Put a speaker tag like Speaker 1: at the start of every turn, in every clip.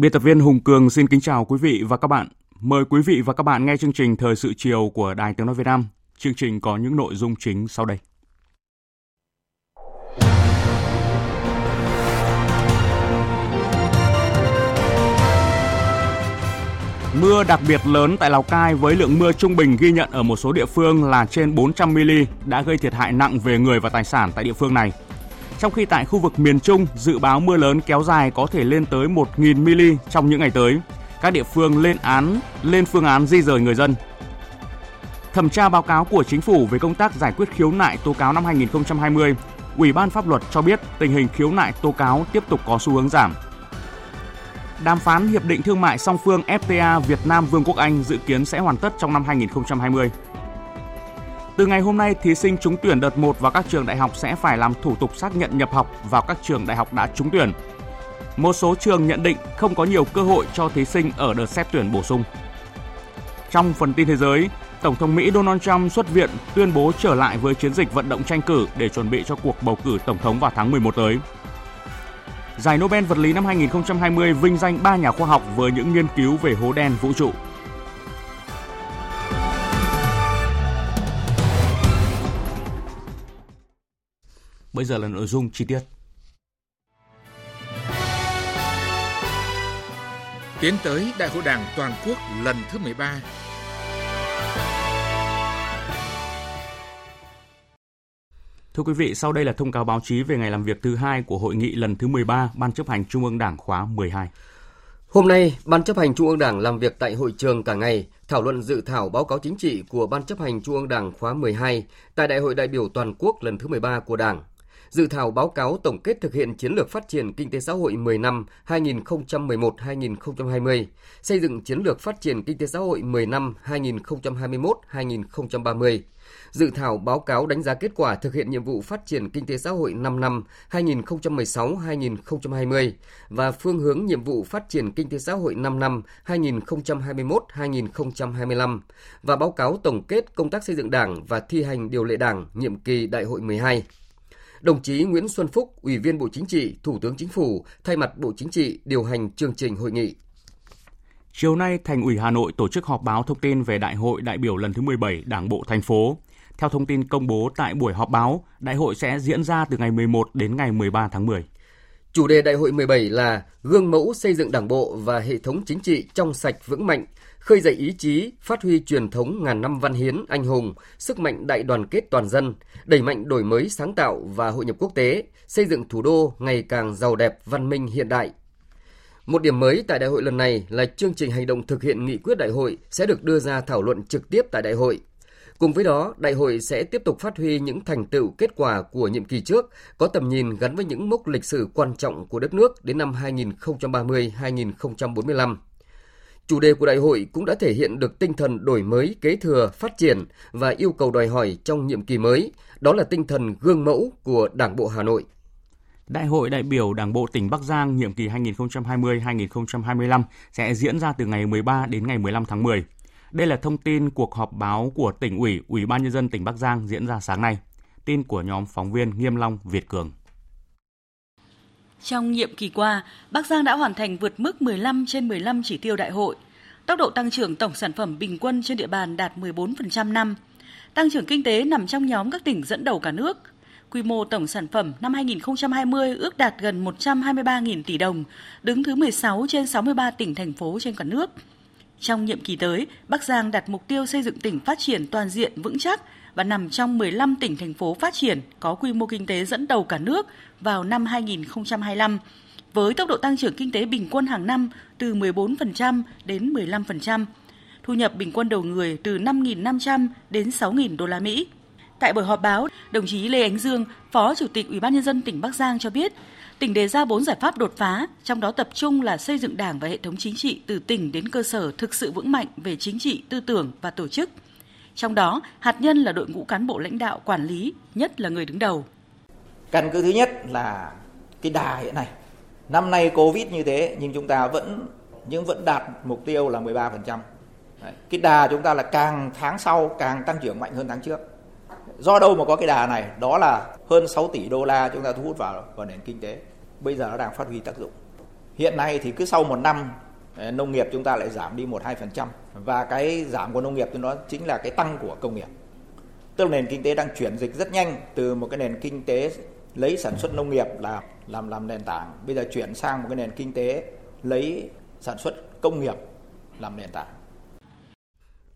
Speaker 1: Biên tập viên Hùng Cường xin kính chào quý vị và các bạn. Mời quý vị và các bạn nghe chương trình Thời sự chiều của Đài Tiếng Nói Việt Nam. Chương trình có những nội dung chính sau đây. Mưa đặc biệt lớn tại Lào Cai với lượng mưa trung bình ghi nhận ở một số địa phương là trên 400 mm đã gây thiệt hại nặng về người và tài sản tại địa phương này. Trong khi tại khu vực miền Trung, dự báo mưa lớn kéo dài có thể lên tới 1.000 mm trong những ngày tới. Các địa phương lên án lên phương án di rời người dân. Thẩm tra báo cáo của chính phủ về công tác giải quyết khiếu nại tố cáo năm 2020, Ủy ban pháp luật cho biết tình hình khiếu nại tố cáo tiếp tục có xu hướng giảm. Đàm phán hiệp định thương mại song phương FTA Việt Nam Vương quốc Anh dự kiến sẽ hoàn tất trong năm 2020. Từ ngày hôm nay, thí sinh trúng tuyển đợt 1 vào các trường đại học sẽ phải làm thủ tục xác nhận nhập học vào các trường đại học đã trúng tuyển. Một số trường nhận định không có nhiều cơ hội cho thí sinh ở đợt xét tuyển bổ sung. Trong phần tin thế giới, Tổng thống Mỹ Donald Trump xuất viện tuyên bố trở lại với chiến dịch vận động tranh cử để chuẩn bị cho cuộc bầu cử tổng thống vào tháng 11 tới. Giải Nobel vật lý năm 2020 vinh danh 3 nhà khoa học với những nghiên cứu về hố đen vũ trụ. Bây giờ là nội dung chi tiết.
Speaker 2: Tiến tới Đại hội Đảng toàn quốc lần thứ 13.
Speaker 1: Thưa quý vị, sau đây là thông cáo báo chí về ngày làm việc thứ hai của hội nghị lần thứ 13 Ban chấp hành Trung ương Đảng khóa 12.
Speaker 3: Hôm nay, Ban chấp hành Trung ương Đảng làm việc tại hội trường cả ngày, thảo luận dự thảo báo cáo chính trị của Ban chấp hành Trung ương Đảng khóa 12 tại Đại hội đại biểu toàn quốc lần thứ 13 của Đảng dự thảo báo cáo tổng kết thực hiện chiến lược phát triển kinh tế xã hội 10 năm 2011-2020, xây dựng chiến lược phát triển kinh tế xã hội 10 năm 2021-2030, dự thảo báo cáo đánh giá kết quả thực hiện nhiệm vụ phát triển kinh tế xã hội 5 năm 2016-2020 và phương hướng nhiệm vụ phát triển kinh tế xã hội 5 năm 2021-2025 và báo cáo tổng kết công tác xây dựng Đảng và thi hành điều lệ Đảng nhiệm kỳ Đại hội 12. Đồng chí Nguyễn Xuân Phúc, Ủy viên Bộ Chính trị, Thủ tướng Chính phủ, thay mặt Bộ Chính trị điều hành chương trình hội nghị.
Speaker 1: Chiều nay, Thành ủy Hà Nội tổ chức họp báo thông tin về Đại hội đại biểu lần thứ 17 Đảng bộ thành phố. Theo thông tin công bố tại buổi họp báo, đại hội sẽ diễn ra từ ngày 11 đến ngày 13 tháng 10.
Speaker 3: Chủ đề đại hội 17 là gương mẫu xây dựng Đảng bộ và hệ thống chính trị trong sạch vững mạnh, khơi dậy ý chí, phát huy truyền thống ngàn năm văn hiến anh hùng, sức mạnh đại đoàn kết toàn dân, đẩy mạnh đổi mới sáng tạo và hội nhập quốc tế, xây dựng thủ đô ngày càng giàu đẹp, văn minh hiện đại. Một điểm mới tại đại hội lần này là chương trình hành động thực hiện nghị quyết đại hội sẽ được đưa ra thảo luận trực tiếp tại đại hội. Cùng với đó, đại hội sẽ tiếp tục phát huy những thành tựu kết quả của nhiệm kỳ trước, có tầm nhìn gắn với những mốc lịch sử quan trọng của đất nước đến năm 2030-2045. Chủ đề của đại hội cũng đã thể hiện được tinh thần đổi mới, kế thừa, phát triển và yêu cầu đòi hỏi trong nhiệm kỳ mới, đó là tinh thần gương mẫu của Đảng bộ Hà Nội.
Speaker 1: Đại hội đại biểu Đảng bộ tỉnh Bắc Giang nhiệm kỳ 2020-2025 sẽ diễn ra từ ngày 13 đến ngày 15 tháng 10. Đây là thông tin cuộc họp báo của tỉnh ủy, Ủy ban nhân dân tỉnh Bắc Giang diễn ra sáng nay. Tin của nhóm phóng viên Nghiêm Long, Việt Cường.
Speaker 4: Trong nhiệm kỳ qua, Bắc Giang đã hoàn thành vượt mức 15 trên 15 chỉ tiêu đại hội. Tốc độ tăng trưởng tổng sản phẩm bình quân trên địa bàn đạt 14% năm. Tăng trưởng kinh tế nằm trong nhóm các tỉnh dẫn đầu cả nước. Quy mô tổng sản phẩm năm 2020 ước đạt gần 123.000 tỷ đồng, đứng thứ 16 trên 63 tỉnh thành phố trên cả nước. Trong nhiệm kỳ tới, Bắc Giang đặt mục tiêu xây dựng tỉnh phát triển toàn diện vững chắc và nằm trong 15 tỉnh thành phố phát triển có quy mô kinh tế dẫn đầu cả nước vào năm 2025 với tốc độ tăng trưởng kinh tế bình quân hàng năm từ 14% đến 15%, thu nhập bình quân đầu người từ 5.500 đến 6.000 đô la Mỹ. Tại buổi họp báo, đồng chí Lê Ánh Dương, Phó Chủ tịch Ủy ban nhân dân tỉnh Bắc Giang cho biết, tỉnh đề ra 4 giải pháp đột phá, trong đó tập trung là xây dựng Đảng và hệ thống chính trị từ tỉnh đến cơ sở thực sự vững mạnh về chính trị, tư tưởng và tổ chức. Trong đó, hạt nhân là đội ngũ cán bộ lãnh đạo quản lý, nhất là người đứng đầu.
Speaker 5: Căn cứ thứ nhất là cái đà hiện nay. Năm nay Covid như thế nhưng chúng ta vẫn nhưng vẫn đạt mục tiêu là 13%. Đấy. Cái đà chúng ta là càng tháng sau càng tăng trưởng mạnh hơn tháng trước. Do đâu mà có cái đà này? Đó là hơn 6 tỷ đô la chúng ta thu hút vào vào nền kinh tế. Bây giờ nó đang phát huy tác dụng. Hiện nay thì cứ sau một năm ờ, nông nghiệp chúng ta lại giảm đi 1-2% và cái giảm của nông nghiệp thì nó chính là cái tăng của công nghiệp. Tức là nền kinh tế đang chuyển dịch rất nhanh từ một cái nền kinh tế lấy sản xuất nông nghiệp là làm làm nền tảng, bây giờ chuyển sang một cái nền kinh tế lấy sản xuất công nghiệp làm nền tảng.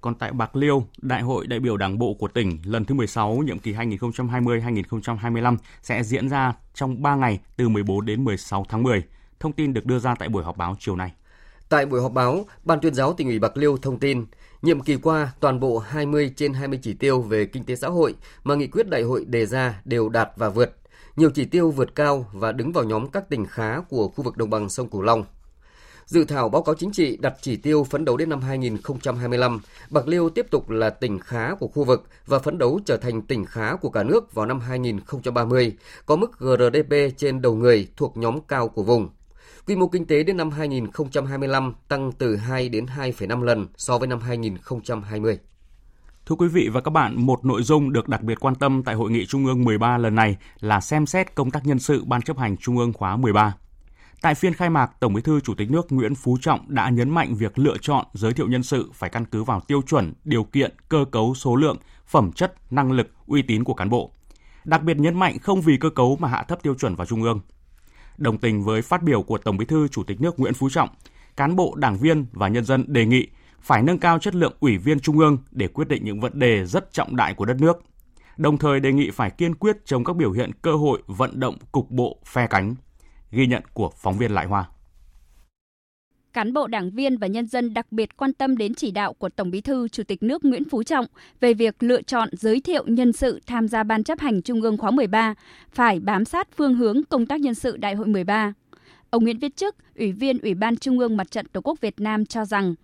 Speaker 1: Còn tại Bạc Liêu, Đại hội đại biểu Đảng bộ của tỉnh lần thứ 16 nhiệm kỳ 2020-2025 sẽ diễn ra trong 3 ngày từ 14 đến 16 tháng 10. Thông tin được đưa ra tại buổi họp báo chiều nay.
Speaker 3: Tại buổi họp báo, Ban tuyên giáo tỉnh ủy Bạc Liêu thông tin, nhiệm kỳ qua toàn bộ 20 trên 20 chỉ tiêu về kinh tế xã hội mà nghị quyết đại hội đề ra đều đạt và vượt. Nhiều chỉ tiêu vượt cao và đứng vào nhóm các tỉnh khá của khu vực đồng bằng sông Cửu Long. Dự thảo báo cáo chính trị đặt chỉ tiêu phấn đấu đến năm 2025, Bạc Liêu tiếp tục là tỉnh khá của khu vực và phấn đấu trở thành tỉnh khá của cả nước vào năm 2030, có mức GRDP trên đầu người thuộc nhóm cao của vùng. Quy mô kinh tế đến năm 2025 tăng từ 2 đến 2,5 lần so với năm 2020.
Speaker 1: Thưa quý vị và các bạn, một nội dung được đặc biệt quan tâm tại Hội nghị Trung ương 13 lần này là xem xét công tác nhân sự Ban chấp hành Trung ương khóa 13. Tại phiên khai mạc, Tổng Bí thư Chủ tịch nước Nguyễn Phú Trọng đã nhấn mạnh việc lựa chọn giới thiệu nhân sự phải căn cứ vào tiêu chuẩn, điều kiện, cơ cấu, số lượng, phẩm chất, năng lực, uy tín của cán bộ. Đặc biệt nhấn mạnh không vì cơ cấu mà hạ thấp tiêu chuẩn vào trung ương. Đồng tình với phát biểu của Tổng Bí thư Chủ tịch nước Nguyễn Phú Trọng, cán bộ, đảng viên và nhân dân đề nghị phải nâng cao chất lượng ủy viên trung ương để quyết định những vấn đề rất trọng đại của đất nước. Đồng thời đề nghị phải kiên quyết chống các biểu hiện cơ hội vận động cục bộ phe cánh. Ghi nhận của phóng viên Lại Hoa
Speaker 6: cán bộ đảng viên và nhân dân đặc biệt quan tâm đến chỉ đạo của Tổng Bí thư Chủ tịch nước Nguyễn Phú Trọng về việc lựa chọn giới thiệu nhân sự tham gia Ban chấp hành Trung ương khóa 13, phải bám sát phương hướng công tác nhân sự Đại hội 13. Ông Nguyễn Viết Chức, Ủy viên Ủy ban Trung ương Mặt trận Tổ quốc Việt Nam cho rằng,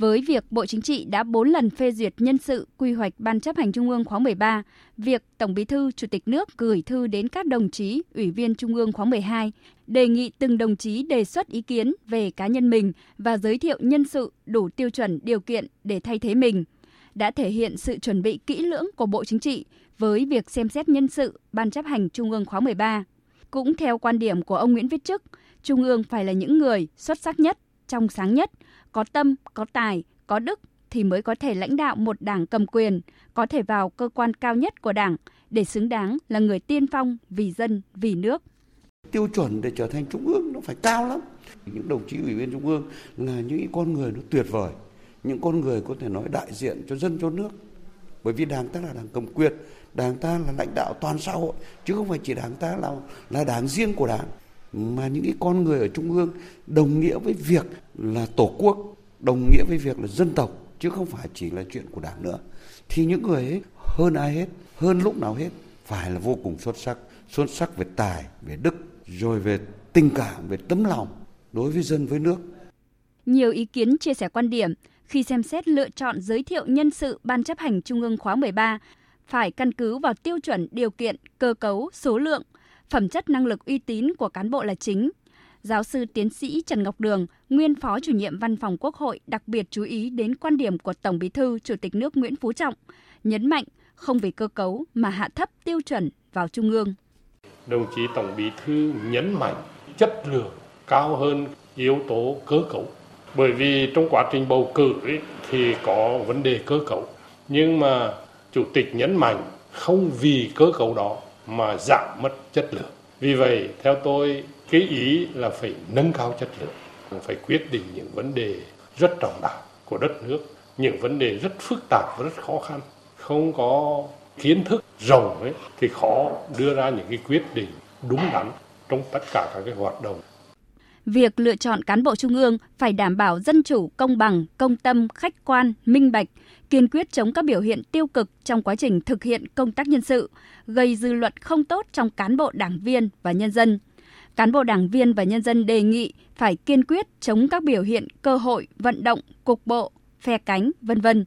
Speaker 6: với việc Bộ Chính trị đã 4 lần phê duyệt nhân sự quy hoạch Ban chấp hành Trung ương khóa 13, việc Tổng Bí thư Chủ tịch nước gửi thư đến các đồng chí Ủy viên Trung ương khóa 12 đề nghị từng đồng chí đề xuất ý kiến về cá nhân mình và giới thiệu nhân sự đủ tiêu chuẩn điều kiện để thay thế mình đã thể hiện sự chuẩn bị kỹ lưỡng của Bộ Chính trị với việc xem xét nhân sự Ban chấp hành Trung ương khóa 13. Cũng theo quan điểm của ông Nguyễn Viết Chức, Trung ương phải là những người xuất sắc nhất, trong sáng nhất, có tâm, có tài, có đức thì mới có thể lãnh đạo một đảng cầm quyền, có thể vào cơ quan cao nhất của đảng để xứng đáng là người tiên phong vì dân, vì nước.
Speaker 7: Tiêu chuẩn để trở thành trung ương nó phải cao lắm. Những đồng chí ủy viên trung ương là những con người nó tuyệt vời, những con người có thể nói đại diện cho dân cho nước. Bởi vì đảng ta là đảng cầm quyền, đảng ta là lãnh đạo toàn xã hội chứ không phải chỉ đảng ta là là đảng riêng của đảng mà những cái con người ở trung ương đồng nghĩa với việc là tổ quốc đồng nghĩa với việc là dân tộc chứ không phải chỉ là chuyện của đảng nữa. Thì những người ấy hơn ai hết hơn lúc nào hết phải là vô cùng xuất sắc. Xuất sắc về tài về đức rồi về tình cảm về tấm lòng đối với dân với nước.
Speaker 6: Nhiều ý kiến chia sẻ quan điểm khi xem xét lựa chọn giới thiệu nhân sự Ban chấp hành Trung ương khóa 13 phải căn cứ vào tiêu chuẩn điều kiện, cơ cấu, số lượng, phẩm chất năng lực uy tín của cán bộ là chính. Giáo sư tiến sĩ Trần Ngọc Đường, nguyên phó chủ nhiệm văn phòng Quốc hội đặc biệt chú ý đến quan điểm của Tổng Bí thư Chủ tịch nước Nguyễn Phú Trọng, nhấn mạnh không vì cơ cấu mà hạ thấp tiêu chuẩn vào trung ương.
Speaker 8: Đồng chí Tổng Bí thư nhấn mạnh chất lượng cao hơn yếu tố cơ cấu. Bởi vì trong quá trình bầu cử ấy, thì có vấn đề cơ cấu. Nhưng mà Chủ tịch nhấn mạnh không vì cơ cấu đó mà giảm mất chất lượng. Vì vậy, theo tôi, cái ý là phải nâng cao chất lượng, phải quyết định những vấn đề rất trọng đại của đất nước, những vấn đề rất phức tạp và rất khó khăn, không có kiến thức rộng ấy thì khó đưa ra những cái quyết định đúng đắn trong tất cả các cái hoạt động
Speaker 6: việc lựa chọn cán bộ trung ương phải đảm bảo dân chủ, công bằng, công tâm, khách quan, minh bạch, kiên quyết chống các biểu hiện tiêu cực trong quá trình thực hiện công tác nhân sự, gây dư luận không tốt trong cán bộ đảng viên và nhân dân. Cán bộ đảng viên và nhân dân đề nghị phải kiên quyết chống các biểu hiện cơ hội, vận động, cục bộ, phe cánh, vân vân.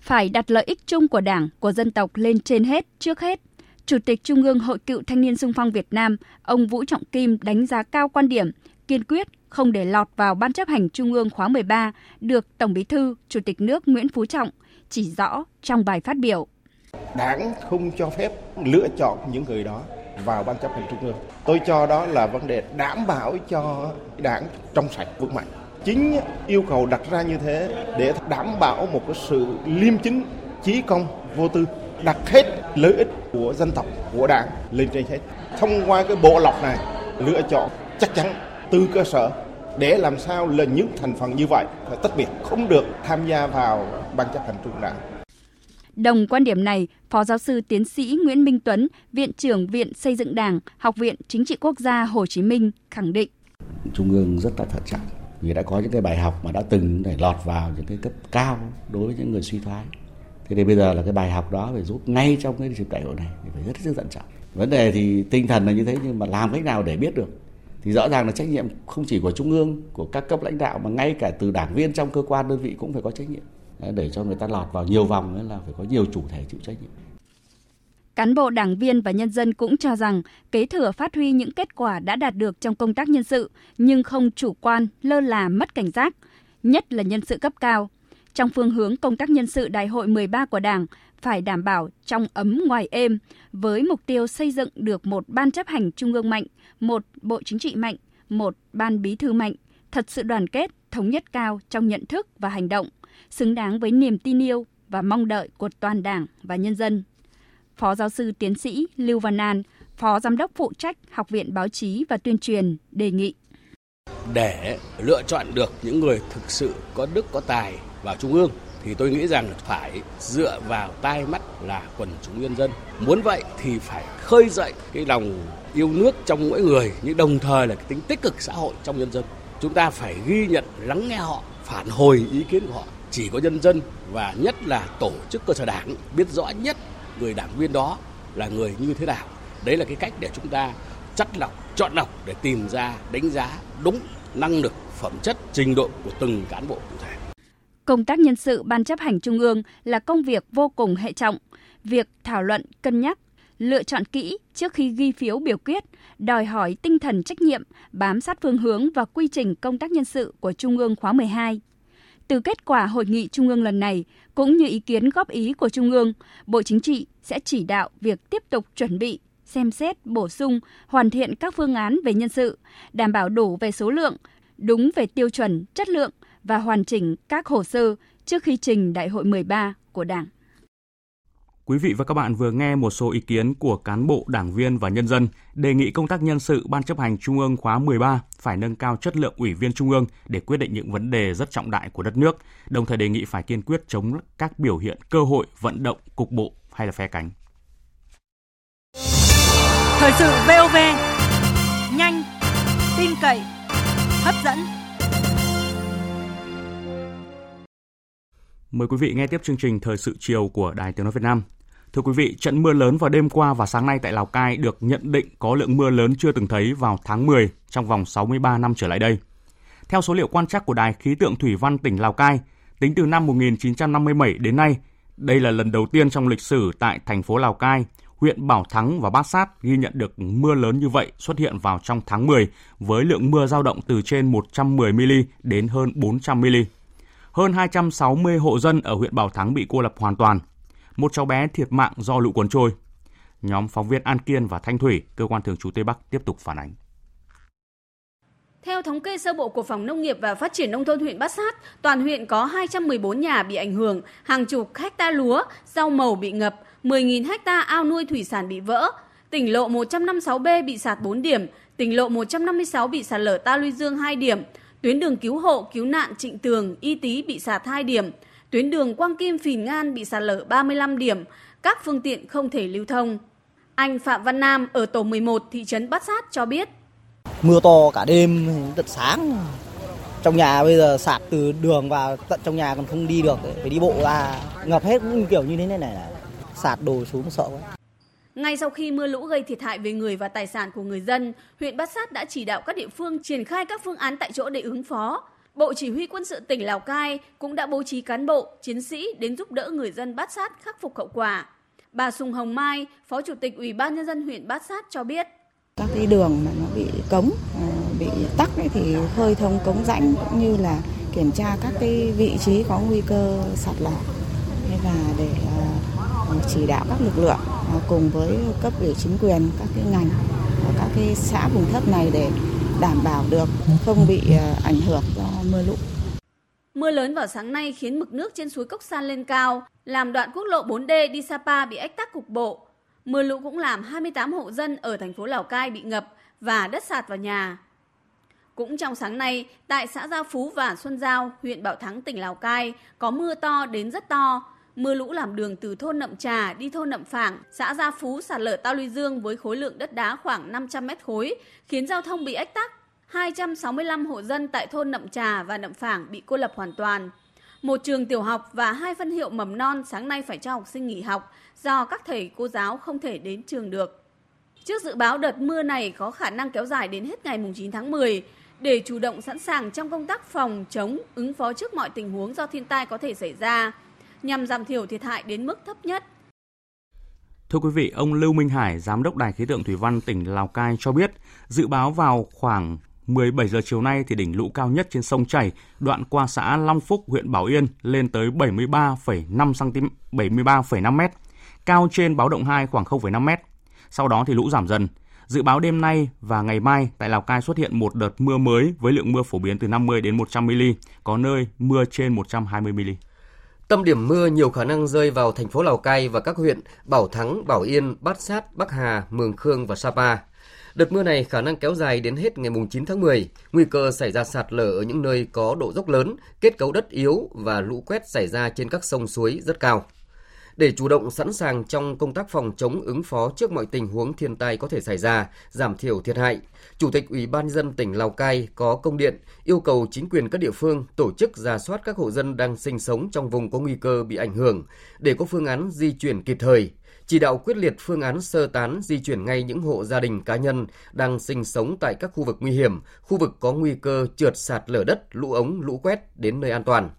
Speaker 6: Phải đặt lợi ích chung của Đảng, của dân tộc lên trên hết, trước hết. Chủ tịch Trung ương Hội Cựu Thanh niên Sung phong Việt Nam, ông Vũ Trọng Kim đánh giá cao quan điểm kiên quyết không để lọt vào Ban chấp hành Trung ương khóa 13 được Tổng Bí thư, Chủ tịch nước Nguyễn Phú Trọng chỉ rõ trong bài phát biểu.
Speaker 9: Đảng không cho phép lựa chọn những người đó vào Ban chấp hành Trung ương. Tôi cho đó là vấn đề đảm bảo cho đảng trong sạch vững mạnh. Chính yêu cầu đặt ra như thế để đảm bảo một cái sự liêm chính, trí công, vô tư, đặt hết lợi ích của dân tộc, của đảng lên trên hết. Thông qua cái bộ lọc này, lựa chọn chắc chắn từ cơ sở để làm sao là những thành phần như vậy phải tách biệt không được tham gia vào ban chấp hành trung đảng.
Speaker 6: Đồng quan điểm này, Phó giáo sư tiến sĩ Nguyễn Minh Tuấn, Viện trưởng Viện Xây dựng Đảng, Học viện Chính trị Quốc gia Hồ Chí Minh khẳng định.
Speaker 10: Trung ương rất là thận trọng vì đã có những cái bài học mà đã từng để lọt vào những cái cấp cao đối với những người suy thoái. Thế thì bây giờ là cái bài học đó phải rút ngay trong cái dịp đại hội này thì phải rất rất thận trọng. Vấn đề thì tinh thần là như thế nhưng mà làm cách nào để biết được thì rõ ràng là trách nhiệm không chỉ của trung ương của các cấp lãnh đạo mà ngay cả từ đảng viên trong cơ quan đơn vị cũng phải có trách nhiệm để cho người ta lọt vào nhiều vòng nữa là phải có nhiều chủ thể chịu trách nhiệm
Speaker 6: Cán bộ đảng viên và nhân dân cũng cho rằng kế thừa phát huy những kết quả đã đạt được trong công tác nhân sự nhưng không chủ quan, lơ là mất cảnh giác, nhất là nhân sự cấp cao. Trong phương hướng công tác nhân sự đại hội 13 của Đảng phải đảm bảo trong ấm ngoài êm với mục tiêu xây dựng được một ban chấp hành trung ương mạnh, một bộ chính trị mạnh, một ban bí thư mạnh, thật sự đoàn kết, thống nhất cao trong nhận thức và hành động, xứng đáng với niềm tin yêu và mong đợi của toàn Đảng và nhân dân. Phó giáo sư tiến sĩ Lưu Văn An, Phó Giám đốc phụ trách Học viện Báo chí và Tuyên truyền đề nghị.
Speaker 11: Để lựa chọn được những người thực sự có đức có tài vào Trung ương thì tôi nghĩ rằng phải dựa vào tai mắt là quần chúng nhân dân. Muốn vậy thì phải khơi dậy cái lòng yêu nước trong mỗi người nhưng đồng thời là cái tính tích cực xã hội trong nhân dân. Chúng ta phải ghi nhận, lắng nghe họ, phản hồi ý kiến của họ. Chỉ có nhân dân và nhất là tổ chức cơ sở đảng biết rõ nhất người đảng viên đó là người như thế nào. Đấy là cái cách để chúng ta chắt lọc, chọn lọc để tìm ra, đánh giá đúng năng lực, phẩm chất, trình độ của từng cán bộ cụ thể.
Speaker 6: Công tác nhân sự Ban chấp hành Trung ương là công việc vô cùng hệ trọng. Việc thảo luận, cân nhắc, lựa chọn kỹ trước khi ghi phiếu biểu quyết, đòi hỏi tinh thần trách nhiệm, bám sát phương hướng và quy trình công tác nhân sự của Trung ương khóa 12. Từ kết quả hội nghị Trung ương lần này, cũng như ý kiến góp ý của Trung ương, Bộ Chính trị sẽ chỉ đạo việc tiếp tục chuẩn bị, xem xét, bổ sung, hoàn thiện các phương án về nhân sự, đảm bảo đủ về số lượng, đúng về tiêu chuẩn, chất lượng, và hoàn chỉnh các hồ sơ trước khi trình Đại hội 13 của Đảng.
Speaker 1: Quý vị và các bạn vừa nghe một số ý kiến của cán bộ, đảng viên và nhân dân đề nghị công tác nhân sự Ban chấp hành Trung ương khóa 13 phải nâng cao chất lượng ủy viên Trung ương để quyết định những vấn đề rất trọng đại của đất nước, đồng thời đề nghị phải kiên quyết chống các biểu hiện cơ hội vận động cục bộ hay là phe cánh.
Speaker 4: Thời sự VOV nhanh, tin cậy, hấp dẫn.
Speaker 1: Mời quý vị nghe tiếp chương trình Thời sự chiều của Đài Tiếng Nói Việt Nam. Thưa quý vị, trận mưa lớn vào đêm qua và sáng nay tại Lào Cai được nhận định có lượng mưa lớn chưa từng thấy vào tháng 10 trong vòng 63 năm trở lại đây. Theo số liệu quan trắc của Đài Khí tượng Thủy văn tỉnh Lào Cai, tính từ năm 1957 đến nay, đây là lần đầu tiên trong lịch sử tại thành phố Lào Cai, huyện Bảo Thắng và Bát Sát ghi nhận được mưa lớn như vậy xuất hiện vào trong tháng 10 với lượng mưa dao động từ trên 110 mm đến hơn 400 mm hơn 260 hộ dân ở huyện Bảo Thắng bị cô lập hoàn toàn. Một cháu bé thiệt mạng do lũ cuốn trôi. Nhóm phóng viên An Kiên và Thanh Thủy, cơ quan thường trú Tây Bắc tiếp tục phản ánh.
Speaker 12: Theo thống kê sơ bộ của Phòng Nông nghiệp và Phát triển Nông thôn huyện Bát Sát, toàn huyện có 214 nhà bị ảnh hưởng, hàng chục hecta lúa, rau màu bị ngập, 10.000 hecta ao nuôi thủy sản bị vỡ. Tỉnh lộ 156B bị sạt 4 điểm, tỉnh lộ 156 bị sạt lở Ta Luy Dương 2 điểm, Tuyến đường cứu hộ, cứu nạn Trịnh Tường, Y Tý bị sạt 2 điểm. Tuyến đường Quang Kim Phìn Ngan bị sạt lở 35 điểm. các phương tiện không thể lưu thông. Anh Phạm Văn Nam ở tổ 11 thị trấn Bát Sát cho biết.
Speaker 13: Mưa to cả đêm tận sáng. Trong nhà bây giờ sạt từ đường vào tận trong nhà còn không đi được, phải đi bộ ra. Ngập hết cũng kiểu như thế này này. Sạt đồ xuống sợ quá.
Speaker 12: Ngay sau khi mưa lũ gây thiệt hại về người và tài sản của người dân, huyện Bát Sát đã chỉ đạo các địa phương triển khai các phương án tại chỗ để ứng phó. Bộ Chỉ huy quân sự tỉnh Lào Cai cũng đã bố trí cán bộ, chiến sĩ đến giúp đỡ người dân Bát Sát khắc phục hậu quả. Bà Sùng Hồng Mai, Phó Chủ tịch Ủy ban Nhân dân huyện Bát Sát cho biết.
Speaker 14: Các cái đường mà nó bị cống, à, bị tắc ấy thì khơi thông cống rãnh cũng như là kiểm tra các cái vị trí có nguy cơ sạt lở và để à, chỉ đạo các lực lượng à, cùng với cấp ủy chính quyền các cái ngành các cái xã vùng thấp này để đảm bảo được không bị à, ảnh hưởng do mưa lũ.
Speaker 12: Mưa lớn vào sáng nay khiến mực nước trên suối Cốc San lên cao, làm đoạn quốc lộ 4D đi Sapa bị ách tắc cục bộ. Mưa lũ cũng làm 28 hộ dân ở thành phố Lào Cai bị ngập và đất sạt vào nhà. Cũng trong sáng nay, tại xã Gia Phú và Xuân Giao, huyện Bảo Thắng, tỉnh Lào Cai, có mưa to đến rất to. Mưa lũ làm đường từ thôn Nậm Trà đi thôn Nậm Phảng, xã Gia Phú sạt lở Tao Luy Dương với khối lượng đất đá khoảng 500 mét khối, khiến giao thông bị ách tắc. 265 hộ dân tại thôn Nậm Trà và Nậm Phảng bị cô lập hoàn toàn. Một trường tiểu học và hai phân hiệu mầm non sáng nay phải cho học sinh nghỉ học do các thầy cô giáo không thể đến trường được. Trước dự báo đợt mưa này có khả năng kéo dài đến hết ngày 9 tháng 10, để chủ động sẵn sàng trong công tác phòng chống, ứng phó trước mọi tình huống do thiên tai có thể xảy ra, nhằm giảm thiểu thiệt hại đến mức thấp nhất.
Speaker 1: Thưa quý vị, ông Lưu Minh Hải, Giám đốc Đài khí tượng Thủy văn tỉnh Lào Cai cho biết, dự báo vào khoảng 17 giờ chiều nay thì đỉnh lũ cao nhất trên sông Chảy, đoạn qua xã Long Phúc, huyện Bảo Yên lên tới 73,5 cm, 73,5 m, cao trên báo động 2 khoảng 0,5 m. Sau đó thì lũ giảm dần. Dự báo đêm nay và ngày mai tại Lào Cai xuất hiện một đợt mưa mới với lượng mưa phổ biến từ 50 đến 100 mm, có nơi mưa trên 120 mm.
Speaker 3: Tâm điểm mưa nhiều khả năng rơi vào thành phố Lào Cai và các huyện Bảo Thắng, Bảo Yên, Bát Sát, Bắc Hà, Mường Khương và Sapa. Đợt mưa này khả năng kéo dài đến hết ngày 9 tháng 10, nguy cơ xảy ra sạt lở ở những nơi có độ dốc lớn, kết cấu đất yếu và lũ quét xảy ra trên các sông suối rất cao. Để chủ động sẵn sàng trong công tác phòng chống ứng phó trước mọi tình huống thiên tai có thể xảy ra, giảm thiểu thiệt hại, Chủ tịch Ủy ban dân tỉnh Lào Cai có công điện yêu cầu chính quyền các địa phương tổ chức ra soát các hộ dân đang sinh sống trong vùng có nguy cơ bị ảnh hưởng để có phương án di chuyển kịp thời, chỉ đạo quyết liệt phương án sơ tán di chuyển ngay những hộ gia đình cá nhân đang sinh sống tại các khu vực nguy hiểm, khu vực có nguy cơ trượt sạt lở đất, lũ ống, lũ quét đến nơi an toàn.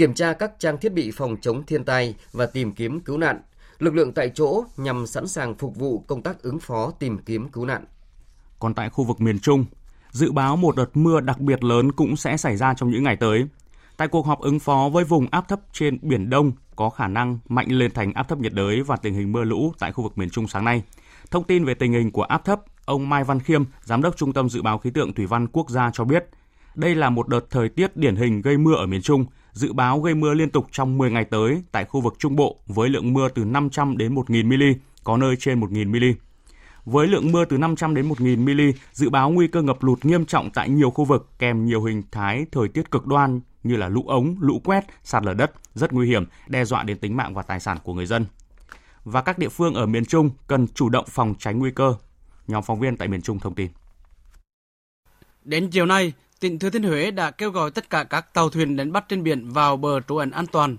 Speaker 3: Kiểm tra các trang thiết bị phòng chống thiên tai và tìm kiếm cứu nạn, lực lượng tại chỗ nhằm sẵn sàng phục vụ công tác ứng phó tìm kiếm cứu nạn.
Speaker 1: Còn tại khu vực miền Trung, dự báo một đợt mưa đặc biệt lớn cũng sẽ xảy ra trong những ngày tới. Tại cuộc họp ứng phó với vùng áp thấp trên Biển Đông có khả năng mạnh lên thành áp thấp nhiệt đới và tình hình mưa lũ tại khu vực miền Trung sáng nay. Thông tin về tình hình của áp thấp, ông Mai Văn Khiêm, Giám đốc Trung tâm Dự báo Khí tượng Thủy văn Quốc gia cho biết, đây là một đợt thời tiết điển hình gây mưa ở miền Trung, dự báo gây mưa liên tục trong 10 ngày tới tại khu vực Trung Bộ với lượng mưa từ 500 đến 1.000 mm, có nơi trên 1.000 mm. Với lượng mưa từ 500 đến 1.000 mm, dự báo nguy cơ ngập lụt nghiêm trọng tại nhiều khu vực kèm nhiều hình thái thời tiết cực đoan như là lũ ống, lũ quét, sạt lở đất rất nguy hiểm, đe dọa đến tính mạng và tài sản của người dân. Và các địa phương ở miền Trung cần chủ động phòng tránh nguy cơ. Nhóm phóng viên tại miền Trung thông tin.
Speaker 15: Đến chiều nay, tỉnh Thừa Thiên Huế đã kêu gọi tất cả các tàu thuyền đánh bắt trên biển vào bờ trú ẩn an toàn.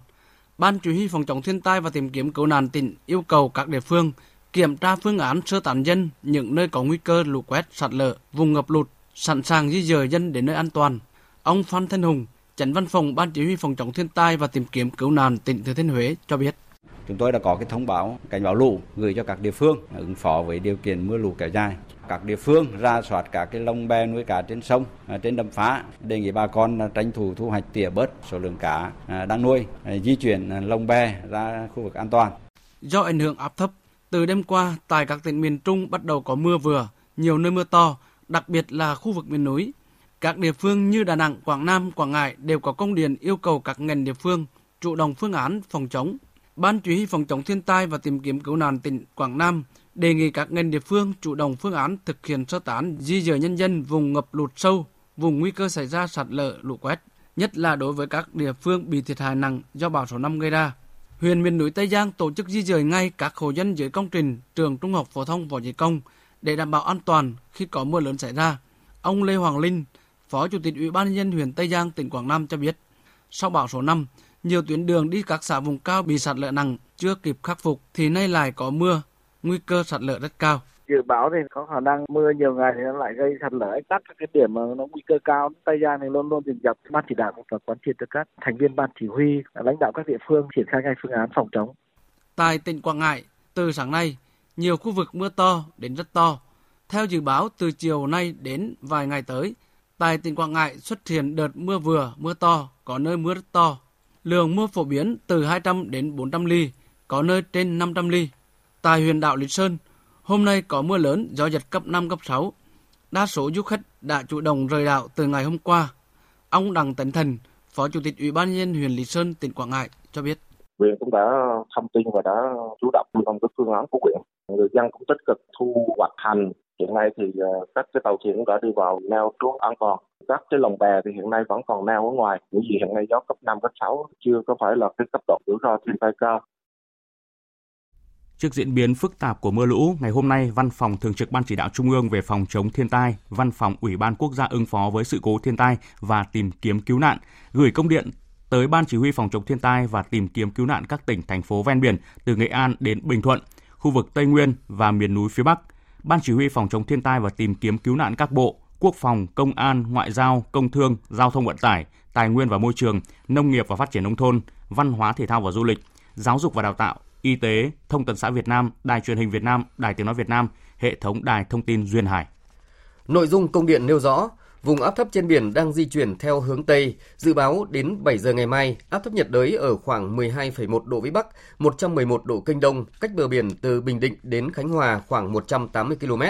Speaker 15: Ban chỉ huy phòng chống thiên tai và tìm kiếm cứu nạn tỉnh yêu cầu các địa phương kiểm tra phương án sơ tán dân những nơi có nguy cơ lũ quét, sạt lở, vùng ngập lụt, sẵn sàng di dời dân đến nơi an toàn. Ông Phan Thanh Hùng, Chánh văn phòng Ban chỉ huy phòng chống thiên tai và tìm kiếm cứu nạn tỉnh Thừa Thiên Huế cho biết.
Speaker 16: Chúng tôi đã có cái thông báo cảnh báo lũ gửi cho các địa phương ứng phó với điều kiện mưa lũ kéo dài. Các địa phương ra soát các cái lồng bè nuôi cá trên sông, à, trên đầm phá, đề nghị bà con à, tranh thủ thu hoạch tỉa bớt số lượng cá à, đang nuôi, di chuyển lồng bè ra khu vực an toàn.
Speaker 15: Do ảnh hưởng áp thấp, từ đêm qua tại các tỉnh miền Trung bắt đầu có mưa vừa, nhiều nơi mưa to, đặc biệt là khu vực miền núi. Các địa phương như Đà Nẵng, Quảng Nam, Quảng Ngãi đều có công điện yêu cầu các ngành địa phương chủ động phương án phòng chống. Ban chỉ huy phòng chống thiên tai và tìm kiếm cứu nạn tỉnh Quảng Nam đề nghị các ngành địa phương chủ động phương án thực hiện sơ tán di dời nhân dân vùng ngập lụt sâu, vùng nguy cơ xảy ra sạt lở, lũ quét, nhất là đối với các địa phương bị thiệt hại nặng do bão số 5 gây ra. huyện miền núi Tây Giang tổ chức di dời ngay các hộ dân dưới công trình trường trung học phổ thông Võ Chí Công để đảm bảo an toàn khi có mưa lớn xảy ra. Ông Lê Hoàng Linh, Phó Chủ tịch Ủy ban nhân dân huyện Tây Giang, tỉnh Quảng Nam cho biết, sau bão số 5, nhiều tuyến đường đi các xã vùng cao bị sạt lở nặng chưa kịp khắc phục thì nay lại có mưa, nguy cơ sạt lở rất cao.
Speaker 17: Dự báo thì có khả năng mưa nhiều ngày thì nó lại gây sạt lở ách tắc các cái điểm mà nó nguy cơ cao. Tây giang thì luôn luôn rình rập ban chỉ đạo phải quán triệt được các thành viên ban chỉ huy lãnh đạo các địa phương triển khai ngay phương án phòng chống.
Speaker 15: Tại tỉnh quảng ngãi từ sáng nay nhiều khu vực mưa to đến rất to. Theo dự báo từ chiều nay đến vài ngày tới tại tỉnh quảng ngãi xuất hiện đợt mưa vừa mưa to có nơi mưa rất to lượng mưa phổ biến từ 200 đến 400 ly có nơi trên 500 ly tại huyện đảo Lý Sơn Hôm nay có mưa lớn, gió giật cấp 5, cấp 6. Đa số du khách đã chủ động rời đảo từ ngày hôm qua. Ông Đặng Tấn Thần, Phó Chủ tịch Ủy ban nhân huyện Lý Sơn, tỉnh Quảng Ngãi cho biết.
Speaker 18: Huyện cũng đã thông tin và đã chủ động trong các phương án của huyện. Người dân cũng tích cực thu hoạch hành. Hiện nay thì ờ, các cái tàu thuyền cũng đã đưa vào neo trú an toàn. Các cái lồng bè thì hiện nay vẫn còn neo ở ngoài. Bởi vì hiện nay gió cấp 5, cấp 6 chưa có phải là cái cấp độ rủi ro thiên tai cao.
Speaker 1: Trước diễn biến phức tạp của mưa lũ, ngày hôm nay, Văn phòng Thường trực Ban Chỉ đạo Trung ương về phòng chống thiên tai, Văn phòng Ủy ban Quốc gia ứng phó với sự cố thiên tai và tìm kiếm cứu nạn gửi công điện tới Ban Chỉ huy phòng chống thiên tai và tìm kiếm cứu nạn các tỉnh, thành phố ven biển từ Nghệ An đến Bình Thuận, khu vực Tây Nguyên và miền núi phía Bắc. Ban Chỉ huy phòng chống thiên tai và tìm kiếm cứu nạn các bộ, Quốc phòng, Công an, Ngoại giao, Công thương, Giao thông vận tải, Tài nguyên và Môi trường, Nông nghiệp và Phát triển Nông thôn, Văn hóa Thể thao và Du lịch, Giáo dục và Đào tạo, Y tế, Thông tấn xã Việt Nam, Đài truyền hình Việt Nam, Đài tiếng nói Việt Nam, hệ thống đài thông tin duyên hải.
Speaker 3: Nội dung công điện nêu rõ, vùng áp thấp trên biển đang di chuyển theo hướng Tây, dự báo đến 7 giờ ngày mai, áp thấp nhiệt đới ở khoảng 12,1 độ Vĩ Bắc, 111 độ Kinh Đông, cách bờ biển từ Bình Định đến Khánh Hòa khoảng 180 km.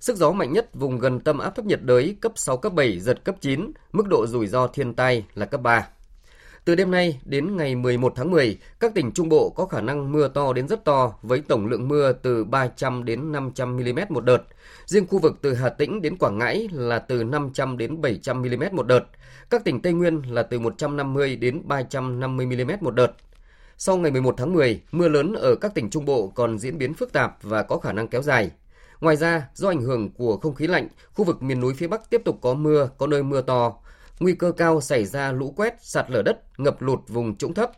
Speaker 3: Sức gió mạnh nhất vùng gần tâm áp thấp nhiệt đới cấp 6, cấp 7, giật cấp 9, mức độ rủi ro thiên tai là cấp 3. Từ đêm nay đến ngày 11 tháng 10, các tỉnh Trung Bộ có khả năng mưa to đến rất to với tổng lượng mưa từ 300 đến 500 mm một đợt. Riêng khu vực từ Hà Tĩnh đến Quảng Ngãi là từ 500 đến 700 mm một đợt. Các tỉnh Tây Nguyên là từ 150 đến 350 mm một đợt. Sau ngày 11 tháng 10, mưa lớn ở các tỉnh Trung Bộ còn diễn biến phức tạp và có khả năng kéo dài. Ngoài ra, do ảnh hưởng của không khí lạnh, khu vực miền núi phía Bắc tiếp tục có mưa, có nơi mưa to, nguy cơ cao xảy ra lũ quét, sạt lở đất, ngập lụt vùng trũng thấp.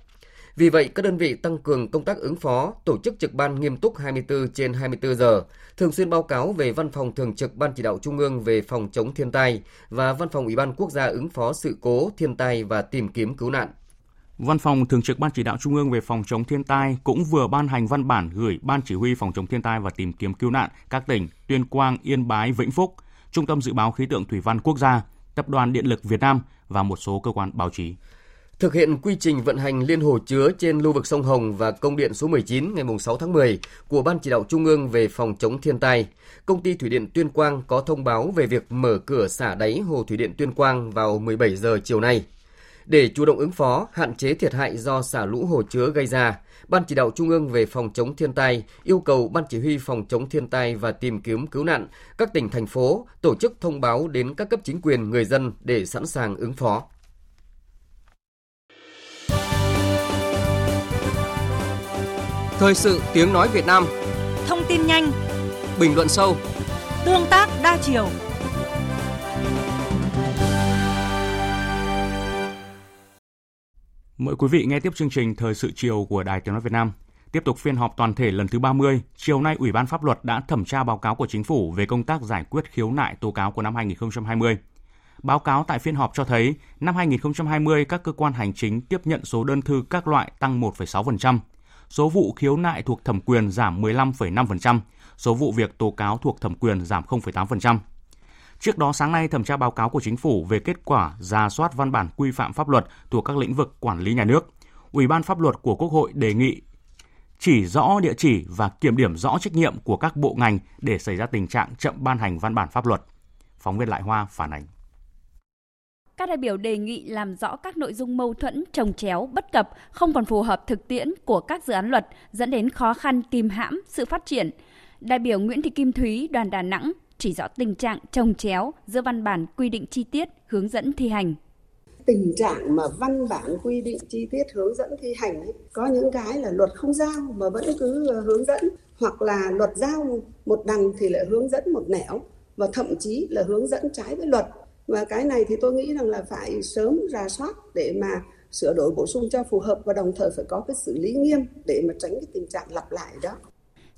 Speaker 3: Vì vậy, các đơn vị tăng cường công tác ứng phó, tổ chức trực ban nghiêm túc 24 trên 24 giờ, thường xuyên báo cáo về Văn phòng Thường trực Ban Chỉ đạo Trung ương về phòng chống thiên tai và Văn phòng Ủy ban Quốc gia ứng phó sự cố, thiên tai và tìm kiếm cứu nạn.
Speaker 1: Văn phòng Thường trực Ban Chỉ đạo Trung ương về phòng chống thiên tai cũng vừa ban hành văn bản gửi Ban Chỉ huy phòng chống thiên tai và tìm kiếm cứu nạn các tỉnh Tuyên Quang, Yên Bái, Vĩnh Phúc, Trung tâm Dự báo Khí tượng Thủy văn Quốc gia, Tập đoàn Điện lực Việt Nam và một số cơ quan báo chí.
Speaker 3: Thực hiện quy trình vận hành liên hồ chứa trên lưu vực sông Hồng và công điện số 19 ngày 6 tháng 10 của Ban chỉ đạo Trung ương về phòng chống thiên tai, công ty thủy điện Tuyên Quang có thông báo về việc mở cửa xả đáy hồ thủy điện Tuyên Quang vào 17 giờ chiều nay. Để chủ động ứng phó, hạn chế thiệt hại do xả lũ hồ chứa gây ra, Ban chỉ đạo Trung ương về phòng chống thiên tai yêu cầu Ban chỉ huy phòng chống thiên tai và tìm kiếm cứu nạn các tỉnh thành phố tổ chức thông báo đến các cấp chính quyền người dân để sẵn sàng ứng phó.
Speaker 19: Thời sự tiếng nói Việt Nam.
Speaker 20: Thông tin nhanh.
Speaker 19: Bình luận sâu.
Speaker 20: Tương tác đa chiều
Speaker 1: Mời quý vị nghe tiếp chương trình Thời sự chiều của Đài Tiếng Nói Việt Nam. Tiếp tục phiên họp toàn thể lần thứ 30, chiều nay Ủy ban Pháp luật đã thẩm tra báo cáo của Chính phủ về công tác giải quyết khiếu nại tố cáo của năm 2020. Báo cáo tại phiên họp cho thấy, năm 2020 các cơ quan hành chính tiếp nhận số đơn thư các loại tăng 1,6%, số vụ khiếu nại thuộc thẩm quyền giảm 15,5%, số vụ việc tố cáo thuộc thẩm quyền giảm 0,8%. Trước đó sáng nay thẩm tra báo cáo của chính phủ về kết quả ra soát văn bản quy phạm pháp luật thuộc các lĩnh vực quản lý nhà nước. Ủy ban pháp luật của Quốc hội đề nghị chỉ rõ địa chỉ và kiểm điểm rõ trách nhiệm của các bộ ngành để xảy ra tình trạng chậm ban hành văn bản pháp luật. Phóng viên Lại Hoa phản ánh.
Speaker 6: Các đại biểu đề nghị làm rõ các nội dung mâu thuẫn, trồng chéo, bất cập, không còn phù hợp thực tiễn của các dự án luật, dẫn đến khó khăn kìm hãm sự phát triển. Đại biểu Nguyễn Thị Kim Thúy, đoàn Đà Nẵng chỉ rõ tình trạng trồng chéo giữa văn bản quy định chi tiết, hướng dẫn thi hành.
Speaker 21: tình trạng mà văn bản quy định chi tiết hướng dẫn thi hành ấy, có những cái là luật không giao mà vẫn cứ ờ, hướng dẫn hoặc là luật giao một đằng thì lại hướng dẫn một nẻo và thậm chí là hướng dẫn trái với luật và cái này thì tôi nghĩ rằng là phải sớm ra soát để mà sửa đổi bổ sung cho phù hợp và đồng thời phải có cái xử lý nghiêm để mà tránh cái tình trạng lặp lại đó.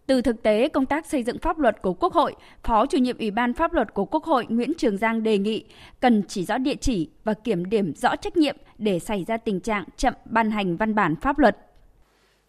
Speaker 6: Từ thực tế công tác xây dựng pháp luật của Quốc hội, Phó chủ nhiệm Ủy ban pháp luật của Quốc hội Nguyễn Trường Giang đề nghị cần chỉ rõ địa chỉ và kiểm điểm rõ trách nhiệm để xảy ra tình trạng chậm ban hành văn bản pháp luật.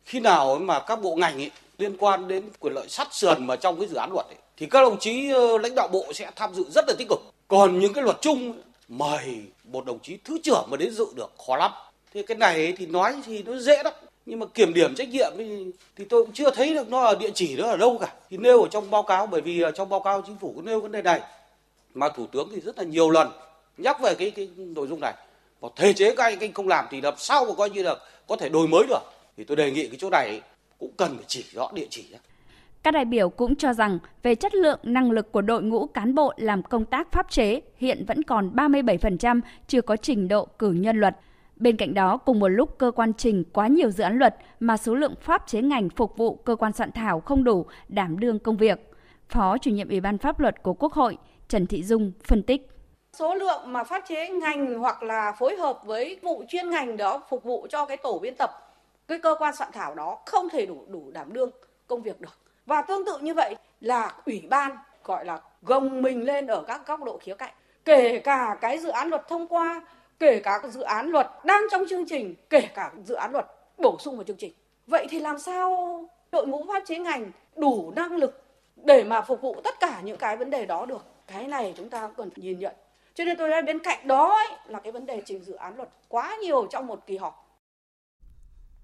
Speaker 22: Khi nào mà các bộ ngành ấy, liên quan đến quyền lợi sát sườn mà trong cái dự án luật ấy, thì các đồng chí ờ, lãnh đạo bộ sẽ tham dự rất là tích cực. Còn những cái luật chung mời một đồng chí thứ trưởng mà đến dự được khó lắm. Thì cái này thì nói thì nó dễ lắm nhưng mà kiểm điểm trách nhiệm thì, thì tôi cũng chưa thấy được nó ở địa chỉ đó ở đâu cả. Thì nêu ở trong báo cáo bởi vì ở trong báo cáo chính phủ có nêu vấn đề này. Mà thủ tướng thì rất là nhiều lần nhắc về cái cái nội dung này. Và thể chế các anh không làm thì làm sao mà coi như là có thể đổi mới được. Thì tôi đề nghị cái chỗ này cũng cần phải chỉ rõ địa chỉ
Speaker 6: các đại biểu cũng cho rằng về chất lượng năng lực của đội ngũ cán bộ làm công tác pháp chế hiện vẫn còn 37% chưa có trình độ cử nhân luật. Bên cạnh đó, cùng một lúc cơ quan trình quá nhiều dự án luật mà số lượng pháp chế ngành phục vụ cơ quan soạn thảo không đủ đảm đương công việc. Phó chủ nhiệm Ủy ban pháp luật của Quốc hội Trần Thị Dung phân tích.
Speaker 23: Số lượng mà pháp chế ngành hoặc là phối hợp với vụ chuyên ngành đó phục vụ cho cái tổ biên tập, cái cơ quan soạn thảo đó không thể đủ đủ đảm đương công việc được. Và tương tự như vậy là ủy ban gọi là gồng mình lên ở các góc độ khía cạnh. Kể cả cái dự án luật thông qua kể cả dự án luật đang trong chương trình, kể cả dự án luật bổ sung vào chương trình. Vậy thì làm sao đội ngũ pháp chế ngành đủ năng lực để mà phục vụ tất cả những cái vấn đề đó được? Cái này chúng ta cần nhìn nhận. Cho nên tôi nói bên cạnh đó ấy, là cái vấn đề trình dự án luật quá nhiều trong một kỳ họp.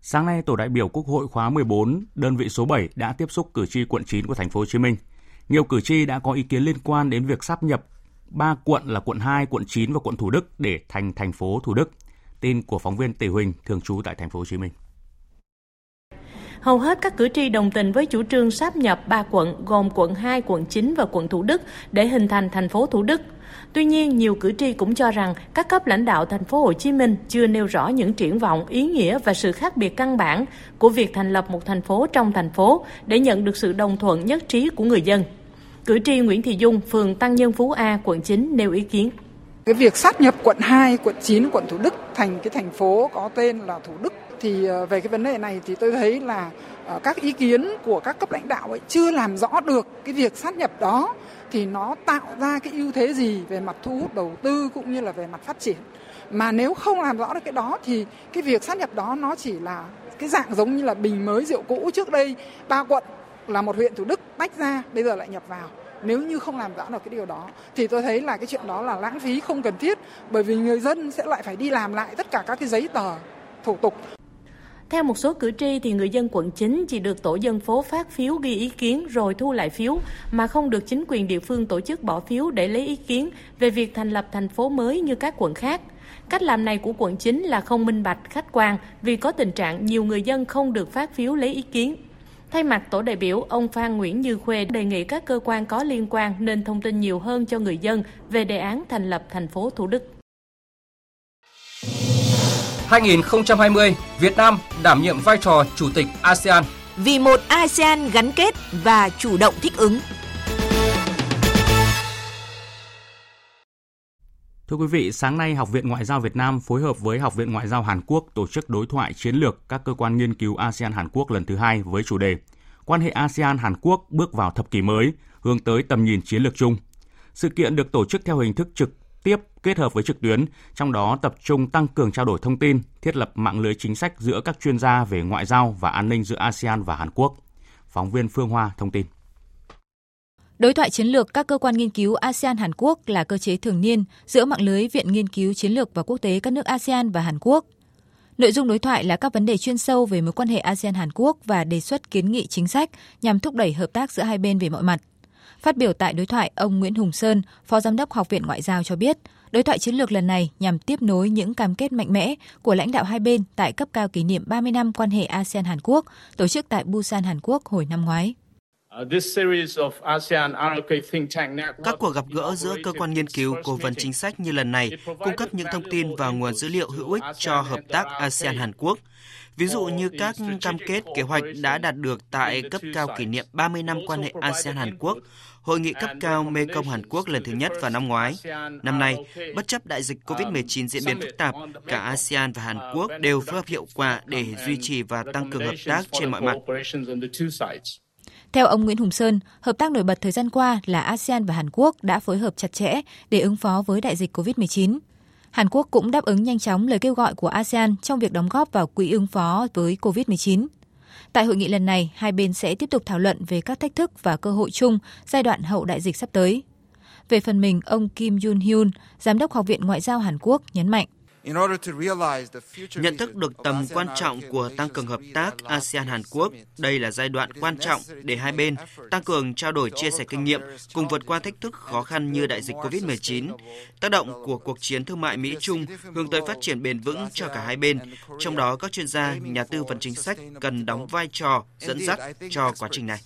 Speaker 1: Sáng nay, tổ đại biểu Quốc hội khóa 14, đơn vị số 7 đã tiếp xúc cử tri quận 9 của thành phố Hồ Chí Minh. Nhiều cử tri đã có ý kiến liên quan đến việc sắp nhập ba quận là quận 2, quận 9 và quận Thủ Đức để thành thành phố Thủ Đức. Tin của phóng viên Tỷ Huỳnh thường trú tại thành phố Hồ Chí Minh.
Speaker 24: Hầu hết các cử tri đồng tình với chủ trương sáp nhập ba quận gồm quận 2, quận 9 và quận Thủ Đức để hình thành thành phố Thủ Đức. Tuy nhiên, nhiều cử tri cũng cho rằng các cấp lãnh đạo thành phố Hồ Chí Minh chưa nêu rõ những triển vọng, ý nghĩa và sự khác biệt căn bản của việc thành lập một thành phố trong thành phố để nhận được sự đồng thuận nhất trí của người dân. Cử tri Nguyễn Thị Dung, phường Tăng Nhân Phú A, quận 9 nêu ý kiến.
Speaker 25: Cái việc sát nhập quận 2, quận 9, quận Thủ Đức thành cái thành phố có tên là Thủ Đức thì ờ, về cái vấn đề này thì tôi thấy là ờ, các ý kiến của các cấp lãnh đạo ấy chưa làm rõ được cái việc sát nhập đó thì nó tạo ra cái ưu thế gì về mặt thu hút đầu tư cũng như là về mặt phát triển. Mà nếu không làm rõ được cái đó thì cái việc sát nhập đó nó chỉ là cái dạng giống như là bình mới rượu cũ trước đây ba quận là một huyện Thủ Đức tách ra bây giờ lại nhập vào nếu như không làm rõ được cái điều đó thì tôi thấy là cái chuyện đó là lãng phí không cần thiết bởi vì người dân sẽ lại phải đi làm lại tất cả các cái giấy tờ thủ tục
Speaker 24: theo một số cử tri thì người dân quận 9 chỉ được tổ dân phố phát phiếu ghi ý kiến rồi thu lại phiếu mà không được chính quyền địa phương tổ chức bỏ phiếu để lấy ý kiến về việc thành lập thành phố mới như các quận khác. Cách làm này của quận 9 là không minh bạch, khách quan vì có tình trạng nhiều người dân không được phát phiếu lấy ý kiến. Thay mặt tổ đại biểu, ông Phan Nguyễn Như Khuê đề nghị các cơ quan có liên quan nên thông tin nhiều hơn cho người dân về đề án thành lập thành phố Thủ Đức.
Speaker 19: 2020, Việt Nam đảm nhiệm vai trò chủ tịch ASEAN.
Speaker 20: Vì một ASEAN gắn kết và chủ động thích ứng.
Speaker 1: Thưa quý vị, sáng nay Học viện Ngoại giao Việt Nam phối hợp với Học viện Ngoại giao Hàn Quốc tổ chức đối thoại chiến lược các cơ quan nghiên cứu ASEAN Hàn Quốc lần thứ hai với chủ đề Quan hệ ASEAN Hàn Quốc bước vào thập kỷ mới, hướng tới tầm nhìn chiến lược chung. Sự kiện được tổ chức theo hình thức trực tiếp kết hợp với trực tuyến, trong đó tập trung tăng cường trao đổi thông tin, thiết lập mạng lưới chính sách giữa các chuyên gia về ngoại giao và an ninh giữa ASEAN và Hàn Quốc. Phóng viên Phương Hoa thông tin.
Speaker 26: Đối thoại chiến lược các cơ quan nghiên cứu ASEAN Hàn Quốc là cơ chế thường niên giữa mạng lưới Viện Nghiên cứu Chiến lược và Quốc tế các nước ASEAN và Hàn Quốc. Nội dung đối thoại là các vấn đề chuyên sâu về mối quan hệ ASEAN Hàn Quốc và đề xuất kiến nghị chính sách nhằm thúc đẩy hợp tác giữa hai bên về mọi mặt. Phát biểu tại đối thoại, ông Nguyễn Hùng Sơn, Phó Giám đốc Học viện Ngoại giao cho biết, đối thoại chiến lược lần này nhằm tiếp nối những cam kết mạnh mẽ của lãnh đạo hai bên tại cấp cao kỷ niệm 30 năm quan hệ ASEAN Hàn Quốc tổ chức tại Busan Hàn Quốc hồi năm ngoái.
Speaker 27: Các cuộc gặp gỡ giữa cơ quan nghiên cứu, cố vấn chính sách như lần này cung cấp những thông tin và nguồn dữ liệu hữu ích cho hợp tác ASEAN-Hàn Quốc. Ví dụ như các cam kết kế hoạch đã đạt được tại cấp cao kỷ niệm 30 năm quan hệ ASEAN-Hàn Quốc, Hội nghị cấp cao Mekong Hàn Quốc lần thứ nhất vào năm ngoái. Năm nay, bất chấp đại dịch COVID-19 diễn biến phức tạp, cả ASEAN và Hàn Quốc đều phối hợp hiệu quả để duy trì và tăng cường hợp tác trên mọi mặt.
Speaker 26: Theo ông Nguyễn Hùng Sơn, hợp tác nổi bật thời gian qua là ASEAN và Hàn Quốc đã phối hợp chặt chẽ để ứng phó với đại dịch COVID-19. Hàn Quốc cũng đáp ứng nhanh chóng lời kêu gọi của ASEAN trong việc đóng góp vào quỹ ứng phó với COVID-19. Tại hội nghị lần này, hai bên sẽ tiếp tục thảo luận về các thách thức và cơ hội chung giai đoạn hậu đại dịch sắp tới. Về phần mình, ông Kim Yun Hyun, Giám đốc Học viện Ngoại giao Hàn Quốc nhấn mạnh.
Speaker 27: Nhận thức được tầm quan trọng của tăng cường hợp tác ASEAN-Hàn Quốc, đây là giai đoạn quan trọng để hai bên tăng cường trao đổi chia sẻ kinh nghiệm cùng vượt qua thách thức khó khăn như đại dịch COVID-19. Tác động của cuộc chiến thương mại Mỹ-Trung hướng tới phát triển bền vững cho cả hai bên, trong đó các chuyên gia, nhà tư vấn chính sách cần đóng vai trò dẫn dắt cho quá trình này.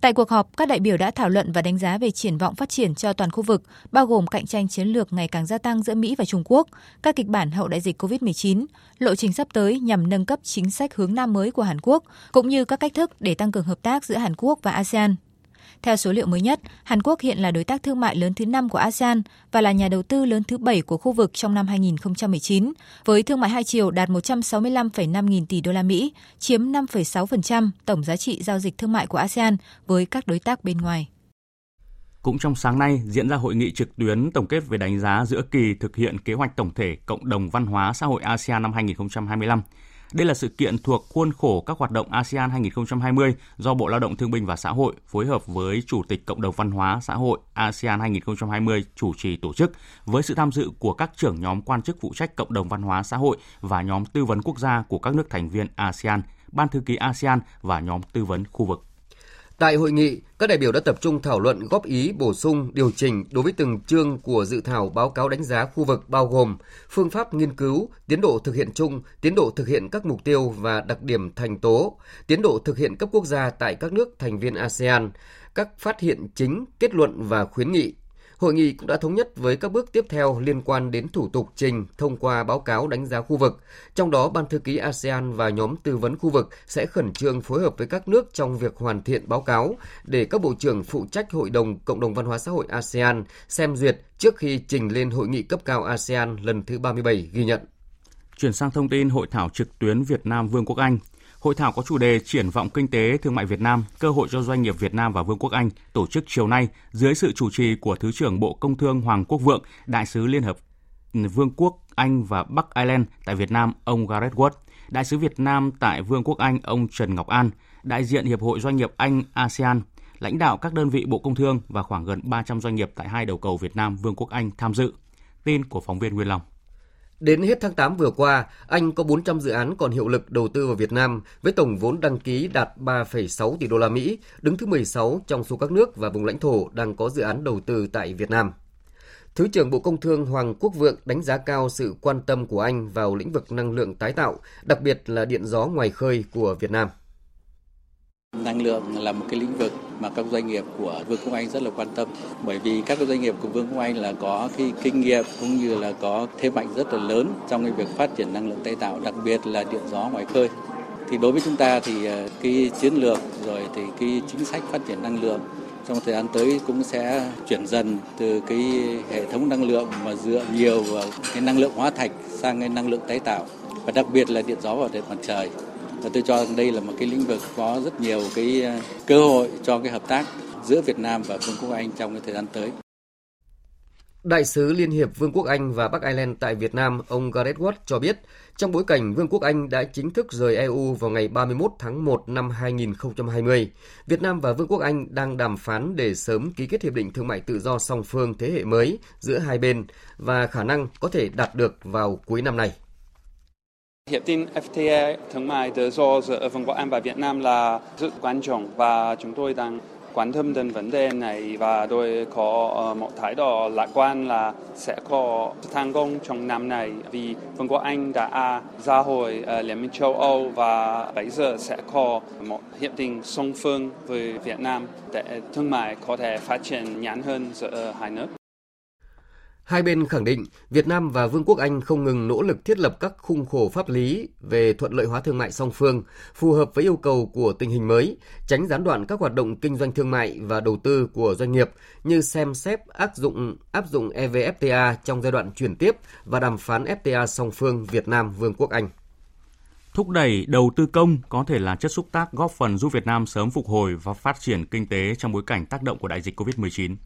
Speaker 26: Tại cuộc họp, các đại biểu đã thảo luận và đánh giá về triển vọng phát triển cho toàn khu vực, bao gồm cạnh tranh chiến lược ngày càng gia tăng giữa Mỹ và Trung Quốc, các kịch bản hậu đại dịch COVID-19, lộ trình sắp tới nhằm nâng cấp chính sách hướng Nam mới của Hàn Quốc, cũng như các cách thức để tăng cường hợp tác giữa Hàn Quốc và ASEAN. Theo số liệu mới nhất, Hàn Quốc hiện là đối tác thương mại lớn thứ 5 của ASEAN và là nhà đầu tư lớn thứ 7 của khu vực trong năm 2019, với thương mại hai chiều đạt 165,5 nghìn tỷ đô la Mỹ, chiếm 5,6% tổng giá trị giao dịch thương mại của ASEAN với các đối tác bên ngoài.
Speaker 1: Cũng trong sáng nay diễn ra hội nghị trực tuyến tổng kết về đánh giá giữa kỳ thực hiện kế hoạch tổng thể cộng đồng văn hóa xã hội ASEAN năm 2025. Đây là sự kiện thuộc khuôn khổ các hoạt động ASEAN 2020 do Bộ Lao động Thương binh và Xã hội phối hợp với Chủ tịch Cộng đồng Văn hóa Xã hội ASEAN 2020 chủ trì tổ chức với sự tham dự của các trưởng nhóm quan chức phụ trách Cộng đồng Văn hóa Xã hội và nhóm tư vấn quốc gia của các nước thành viên ASEAN, Ban thư ký ASEAN và nhóm tư vấn khu vực.
Speaker 3: Tại hội nghị, các đại biểu đã tập trung thảo luận góp ý bổ sung, điều chỉnh đối với từng chương của dự thảo báo cáo đánh giá khu vực bao gồm phương pháp nghiên cứu, tiến độ thực hiện chung, tiến độ thực hiện các mục tiêu và đặc điểm thành tố, tiến độ thực hiện cấp quốc gia tại các nước thành viên ASEAN, các phát hiện chính, kết luận và khuyến nghị, Hội nghị cũng đã thống nhất với các bước tiếp theo liên quan đến thủ tục trình thông qua báo cáo đánh giá khu vực. Trong đó, Ban thư ký ASEAN và nhóm tư vấn khu vực sẽ khẩn trương phối hợp với các nước trong việc hoàn thiện báo cáo để các bộ trưởng phụ trách Hội đồng Cộng đồng Văn hóa xã hội ASEAN xem duyệt trước khi trình lên Hội nghị cấp cao ASEAN lần thứ 37 ghi nhận.
Speaker 1: Chuyển sang thông tin hội thảo trực tuyến Việt Nam Vương quốc Anh – Hội thảo có chủ đề Triển vọng kinh tế thương mại Việt Nam, cơ hội cho doanh nghiệp Việt Nam và Vương quốc Anh tổ chức chiều nay dưới sự chủ trì của Thứ trưởng Bộ Công Thương Hoàng Quốc Vượng, Đại sứ Liên hợp Vương quốc Anh và Bắc Ireland tại Việt Nam ông Gareth Wood, Đại sứ Việt Nam tại Vương quốc Anh ông Trần Ngọc An, đại diện Hiệp hội Doanh nghiệp Anh ASEAN, lãnh đạo các đơn vị Bộ Công Thương và khoảng gần 300 doanh nghiệp tại hai đầu cầu Việt Nam Vương quốc Anh tham dự. Tin của phóng viên Nguyên Long.
Speaker 3: Đến hết tháng 8 vừa qua, Anh có 400 dự án còn hiệu lực đầu tư vào Việt Nam với tổng vốn đăng ký đạt 3,6 tỷ đô la Mỹ, đứng thứ 16 trong số các nước và vùng lãnh thổ đang có dự án đầu tư tại Việt Nam. Thứ trưởng Bộ Công Thương Hoàng Quốc Vượng đánh giá cao sự quan tâm của Anh vào lĩnh vực năng lượng tái tạo, đặc biệt là điện gió ngoài khơi của Việt Nam.
Speaker 28: Năng lượng là một cái lĩnh vực mà các doanh nghiệp của Vương quốc Anh rất là quan tâm bởi vì các doanh nghiệp của Vương quốc Anh là có cái kinh nghiệm cũng như là có thế mạnh rất là lớn trong cái việc phát triển năng lượng tái tạo, đặc biệt là điện gió ngoài khơi. Thì đối với chúng ta thì ờ, cái chiến lược rồi thì cái chính sách phát triển năng lượng trong thời gian tới cũng sẽ chuyển dần từ cái hệ thống năng lượng mà dựa nhiều vào cái năng lượng hóa thạch sang cái năng lượng tái tạo và đặc biệt là điện gió và điện mặt trời và tôi cho đây là một cái lĩnh vực có rất nhiều cái ờ, cơ hội cho cái hợp tác giữa Việt Nam và Vương quốc Anh trong cái thời gian tới.
Speaker 3: Đại sứ Liên hiệp Vương quốc Anh và Bắc Ireland tại Việt Nam, ông Gareth Watt cho biết, trong bối cảnh Vương quốc Anh đã chính thức rời EU vào ngày 31 tháng 1 năm 2020, Việt Nam và Vương quốc Anh đang đàm phán để sớm ký kết hiệp định thương mại tự do song phương thế hệ mới giữa hai bên và khả năng có thể đạt được vào cuối năm nay.
Speaker 29: Hiệp định FTA thương mại tự do giữa Vương quốc Anh và Việt Nam là rất quan trọng và chúng tôi đang quan tâm đến vấn đề này và tôi có ờ, một thái độ lạc quan là sẽ có thành công trong năm này vì Vương quốc Anh đã ra hồi ờ, Liên minh châu Âu và bây giờ sẽ có một hiệp định song phương với Việt Nam để thương mại có thể phát triển nhanh hơn giữa hai nước.
Speaker 3: Hai bên khẳng định Việt Nam và Vương quốc Anh không ngừng nỗ lực thiết lập các khung khổ pháp lý về thuận lợi hóa thương mại song phương, phù hợp với yêu cầu của tình hình mới, tránh gián đoạn các hoạt động kinh doanh thương mại và đầu tư của doanh nghiệp như xem xét áp dụng áp dụng EVFTA trong giai đoạn chuyển tiếp và đàm phán FTA song phương Việt Nam Vương quốc Anh.
Speaker 1: Thúc đẩy đầu tư công có thể là chất xúc tác góp phần giúp Việt Nam sớm phục hồi và phát triển kinh tế trong bối cảnh tác động của đại dịch COVID-19.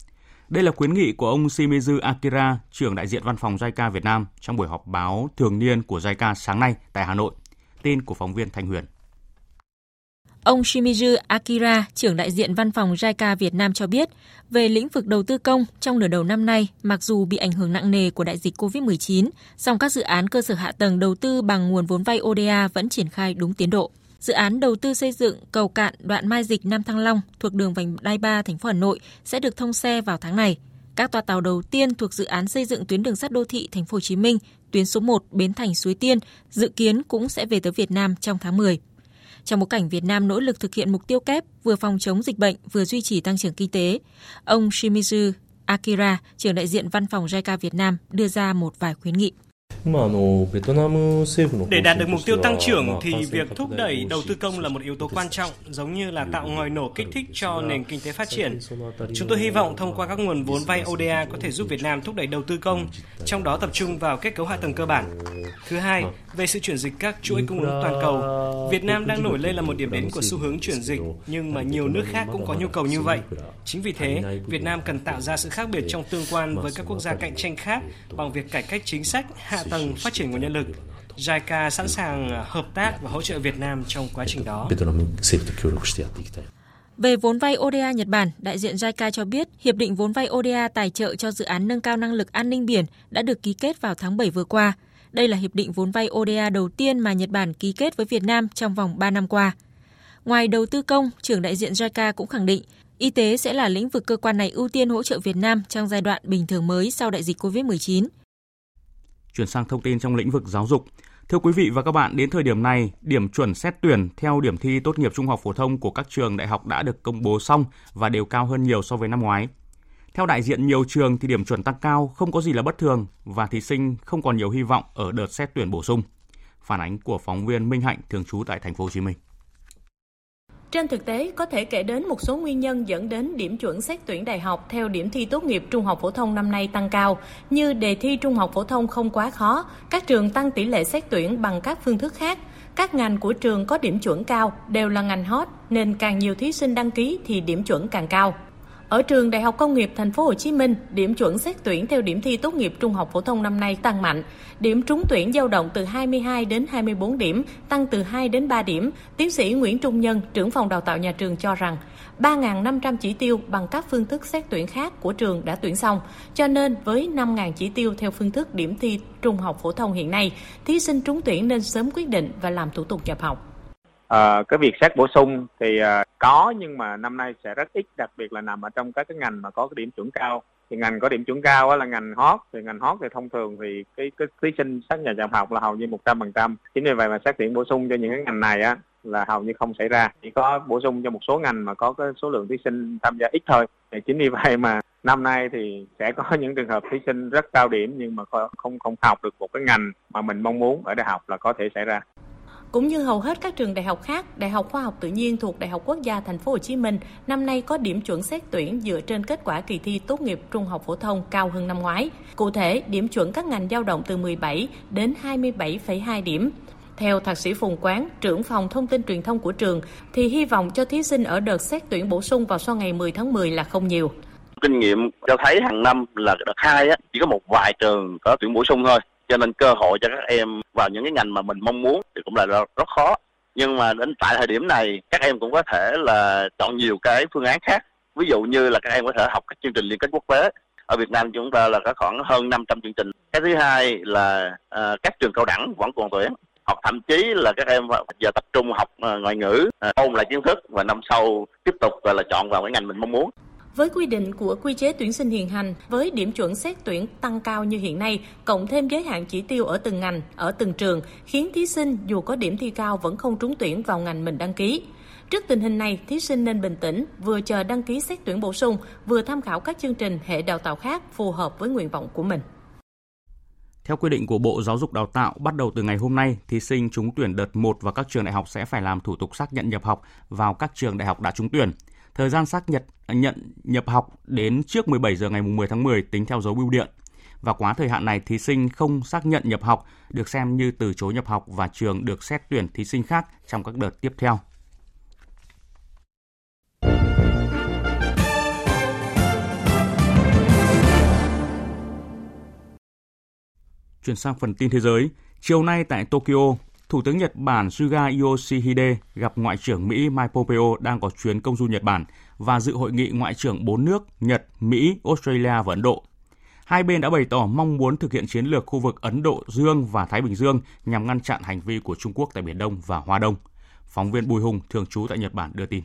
Speaker 1: Đây là khuyến nghị của ông Shimizu Akira, trưởng đại diện văn phòng JICA Việt Nam trong buổi họp báo thường niên của JICA sáng nay tại Hà Nội. Tin của phóng viên Thanh Huyền.
Speaker 30: Ông Shimizu Akira, trưởng đại diện văn phòng JICA Việt Nam cho biết, về lĩnh vực đầu tư công trong nửa đầu năm nay, mặc dù bị ảnh hưởng nặng nề của đại dịch COVID-19, song các dự án cơ sở hạ tầng đầu tư bằng nguồn vốn vay ODA vẫn triển khai đúng tiến độ. Dự án đầu tư xây dựng cầu cạn đoạn Mai Dịch Nam Thăng Long thuộc đường vành đai 3 thành phố Hà Nội sẽ được thông xe vào tháng này. Các toa tàu đầu tiên thuộc dự án xây dựng tuyến đường sắt đô thị thành phố Hồ Chí Minh, tuyến số 1 Bến Thành Suối Tiên dự kiến cũng sẽ về tới Việt Nam trong tháng 10. Trong bối cảnh Việt Nam nỗ lực thực hiện mục tiêu kép vừa phòng chống dịch bệnh vừa duy trì tăng trưởng kinh tế, ông Shimizu Akira, trưởng đại diện văn phòng JICA Việt Nam đưa ra một vài khuyến nghị.
Speaker 31: Để đạt được mục tiêu tăng trưởng thì việc thúc đẩy đầu tư công là một yếu tố quan trọng, giống như là tạo ngòi nổ kích thích cho nền kinh tế phát triển. Chúng tôi hy vọng thông qua các nguồn vốn vay ODA có thể giúp Việt Nam thúc đẩy đầu tư công, trong đó tập trung vào kết cấu hạ tầng cơ bản. Thứ hai, về sự chuyển dịch các chuỗi cung ứng toàn cầu, Việt Nam đang nổi lên là một điểm đến của xu hướng chuyển dịch, nhưng mà nhiều nước khác cũng có nhu cầu như vậy. Chính vì thế, Việt Nam cần tạo ra sự khác biệt trong tương quan với các quốc gia cạnh tranh khác bằng việc cải cách chính sách, hạ tầng, phát triển nguồn nhân lực. JICA sẵn sàng hợp tác và hỗ trợ Việt Nam trong quá trình đó.
Speaker 30: Về vốn vay ODA Nhật Bản, đại diện JICA cho biết hiệp định vốn vay ODA tài trợ cho dự án nâng cao năng lực an ninh biển đã được ký kết vào tháng 7 vừa qua. Đây là hiệp định vốn vay ODA đầu tiên mà Nhật Bản ký kết với Việt Nam trong vòng 3 năm qua. Ngoài đầu tư công, trưởng đại diện JICA cũng khẳng định y tế sẽ là lĩnh vực cơ quan này ưu tiên hỗ trợ Việt Nam trong giai đoạn bình thường mới sau đại dịch COVID-19.
Speaker 1: Chuyển sang thông tin trong lĩnh vực giáo dục. Thưa quý vị và các bạn, đến thời điểm này, điểm chuẩn xét tuyển theo điểm thi tốt nghiệp trung học phổ thông của các trường đại học đã được công bố xong và đều cao hơn nhiều so với năm ngoái. Theo đại diện nhiều trường thì điểm chuẩn tăng cao không có gì là bất thường và thí sinh không còn nhiều hy vọng ở đợt xét tuyển bổ sung. Phản ánh của phóng viên Minh Hạnh thường trú tại thành phố Hồ Chí Minh.
Speaker 24: Trên thực tế, có thể kể đến một số nguyên nhân dẫn đến điểm chuẩn xét tuyển đại học theo điểm thi tốt nghiệp trung học phổ thông năm nay tăng cao, như đề thi trung học phổ thông không quá khó, các trường tăng tỷ lệ xét tuyển bằng các phương thức khác. Các ngành của trường có điểm chuẩn cao đều là ngành hot nên càng nhiều thí sinh đăng ký thì điểm chuẩn càng cao. Ở trường Đại học Công nghiệp Thành phố Hồ Chí Minh, điểm chuẩn xét tuyển theo điểm thi tốt nghiệp trung học phổ thông năm nay tăng mạnh. Điểm trúng tuyển dao động từ 22 đến 24 điểm, tăng từ 2 đến 3 điểm. Tiến sĩ Nguyễn Trung Nhân, trưởng phòng đào tạo nhà trường cho rằng 3.500 chỉ tiêu bằng các phương thức xét tuyển khác của trường đã tuyển xong, cho nên với 5.000 chỉ tiêu theo phương thức điểm thi trung học phổ thông hiện nay, thí sinh trúng tuyển nên sớm quyết định và làm thủ tục nhập học.
Speaker 32: À, cái việc xét bổ sung thì à, có nhưng mà năm nay sẽ rất ít đặc biệt là nằm ở trong các cái ngành mà có cái điểm chuẩn cao. Thì ngành có điểm chuẩn cao á, là ngành hot thì ngành hot thì thông thường thì cái cái thí sinh xác nhận nhập học là hầu như một trăm phần trăm. Chính vì vậy mà xét tuyển bổ sung cho những cái ngành này á là hầu như không xảy ra. Chỉ có bổ sung cho một số ngành mà có cái số lượng thí sinh tham gia ít thôi. Thì chính vì vậy mà năm nay thì sẽ có những trường hợp thí sinh rất cao điểm nhưng mà không không học được một cái ngành mà mình mong muốn ở đại học là có thể xảy ra
Speaker 24: cũng như hầu hết các trường đại học khác, Đại học Khoa học Tự nhiên thuộc Đại học Quốc gia Thành phố Hồ Chí Minh năm nay có điểm chuẩn xét tuyển dựa trên kết quả kỳ thi tốt nghiệp trung học phổ thông cao hơn năm ngoái. Cụ thể, điểm chuẩn các ngành dao động từ 17 đến 27,2 điểm. Theo thạc sĩ Phùng Quán, trưởng phòng thông tin truyền thông của trường, thì hy vọng cho thí sinh ở đợt xét tuyển bổ sung vào sau ngày 10 tháng 10 là không nhiều.
Speaker 33: Kinh nghiệm cho thấy hàng năm là đợt hai á, chỉ có một vài trường có tuyển bổ sung thôi cho nên cơ hội cho các em vào những cái ngành mà mình mong muốn thì cũng là rất, khó. Nhưng mà đến tại thời điểm này các em cũng có thể là chọn nhiều cái phương án khác. Ví dụ như là các em có thể học các chương trình liên kết quốc tế. Ở Việt Nam chúng ta là có khoảng hơn 500 chương trình. Cái thứ hai là uh, các trường cao đẳng vẫn còn tuyển. Hoặc thậm chí là các em giờ tập trung học ờ, ngoại ngữ ờ, ôn lại kiến thức và năm sau tiếp tục là chọn vào cái ngành mình mong muốn
Speaker 24: với quy định của quy chế tuyển sinh hiện hành, với điểm chuẩn xét tuyển tăng cao như hiện nay, cộng thêm giới hạn chỉ tiêu ở từng ngành, ở từng trường, khiến thí sinh dù có điểm thi cao vẫn không trúng tuyển vào ngành mình đăng ký. Trước tình hình này, thí sinh nên bình tĩnh, vừa chờ đăng ký xét tuyển bổ sung, vừa tham khảo các chương trình hệ đào tạo khác phù hợp với nguyện vọng của mình.
Speaker 1: Theo quy định của Bộ Giáo dục Đào tạo, bắt đầu từ ngày hôm nay, thí sinh trúng tuyển đợt 1 và các trường đại học sẽ phải làm thủ tục xác nhận nhập học vào các trường đại học đã trúng tuyển. Thời gian xác nhận nhận nhập học đến trước 17 giờ ngày 10 tháng 10 tính theo dấu bưu điện. Và quá thời hạn này, thí sinh không xác nhận nhập học được xem như từ chối nhập học và trường được xét tuyển thí sinh khác trong các đợt tiếp theo. Chuyển sang phần tin thế giới, chiều nay tại Tokyo, Thủ tướng Nhật Bản Suga Yoshihide gặp Ngoại trưởng Mỹ Mike Pompeo đang có chuyến công du Nhật Bản và dự hội nghị Ngoại trưởng bốn nước Nhật, Mỹ, Australia và Ấn Độ. Hai bên đã bày tỏ mong muốn thực hiện chiến lược khu vực Ấn Độ Dương và Thái Bình Dương nhằm ngăn chặn hành vi của Trung Quốc tại Biển Đông và Hoa Đông. Phóng viên Bùi Hùng, thường trú tại Nhật Bản đưa tin.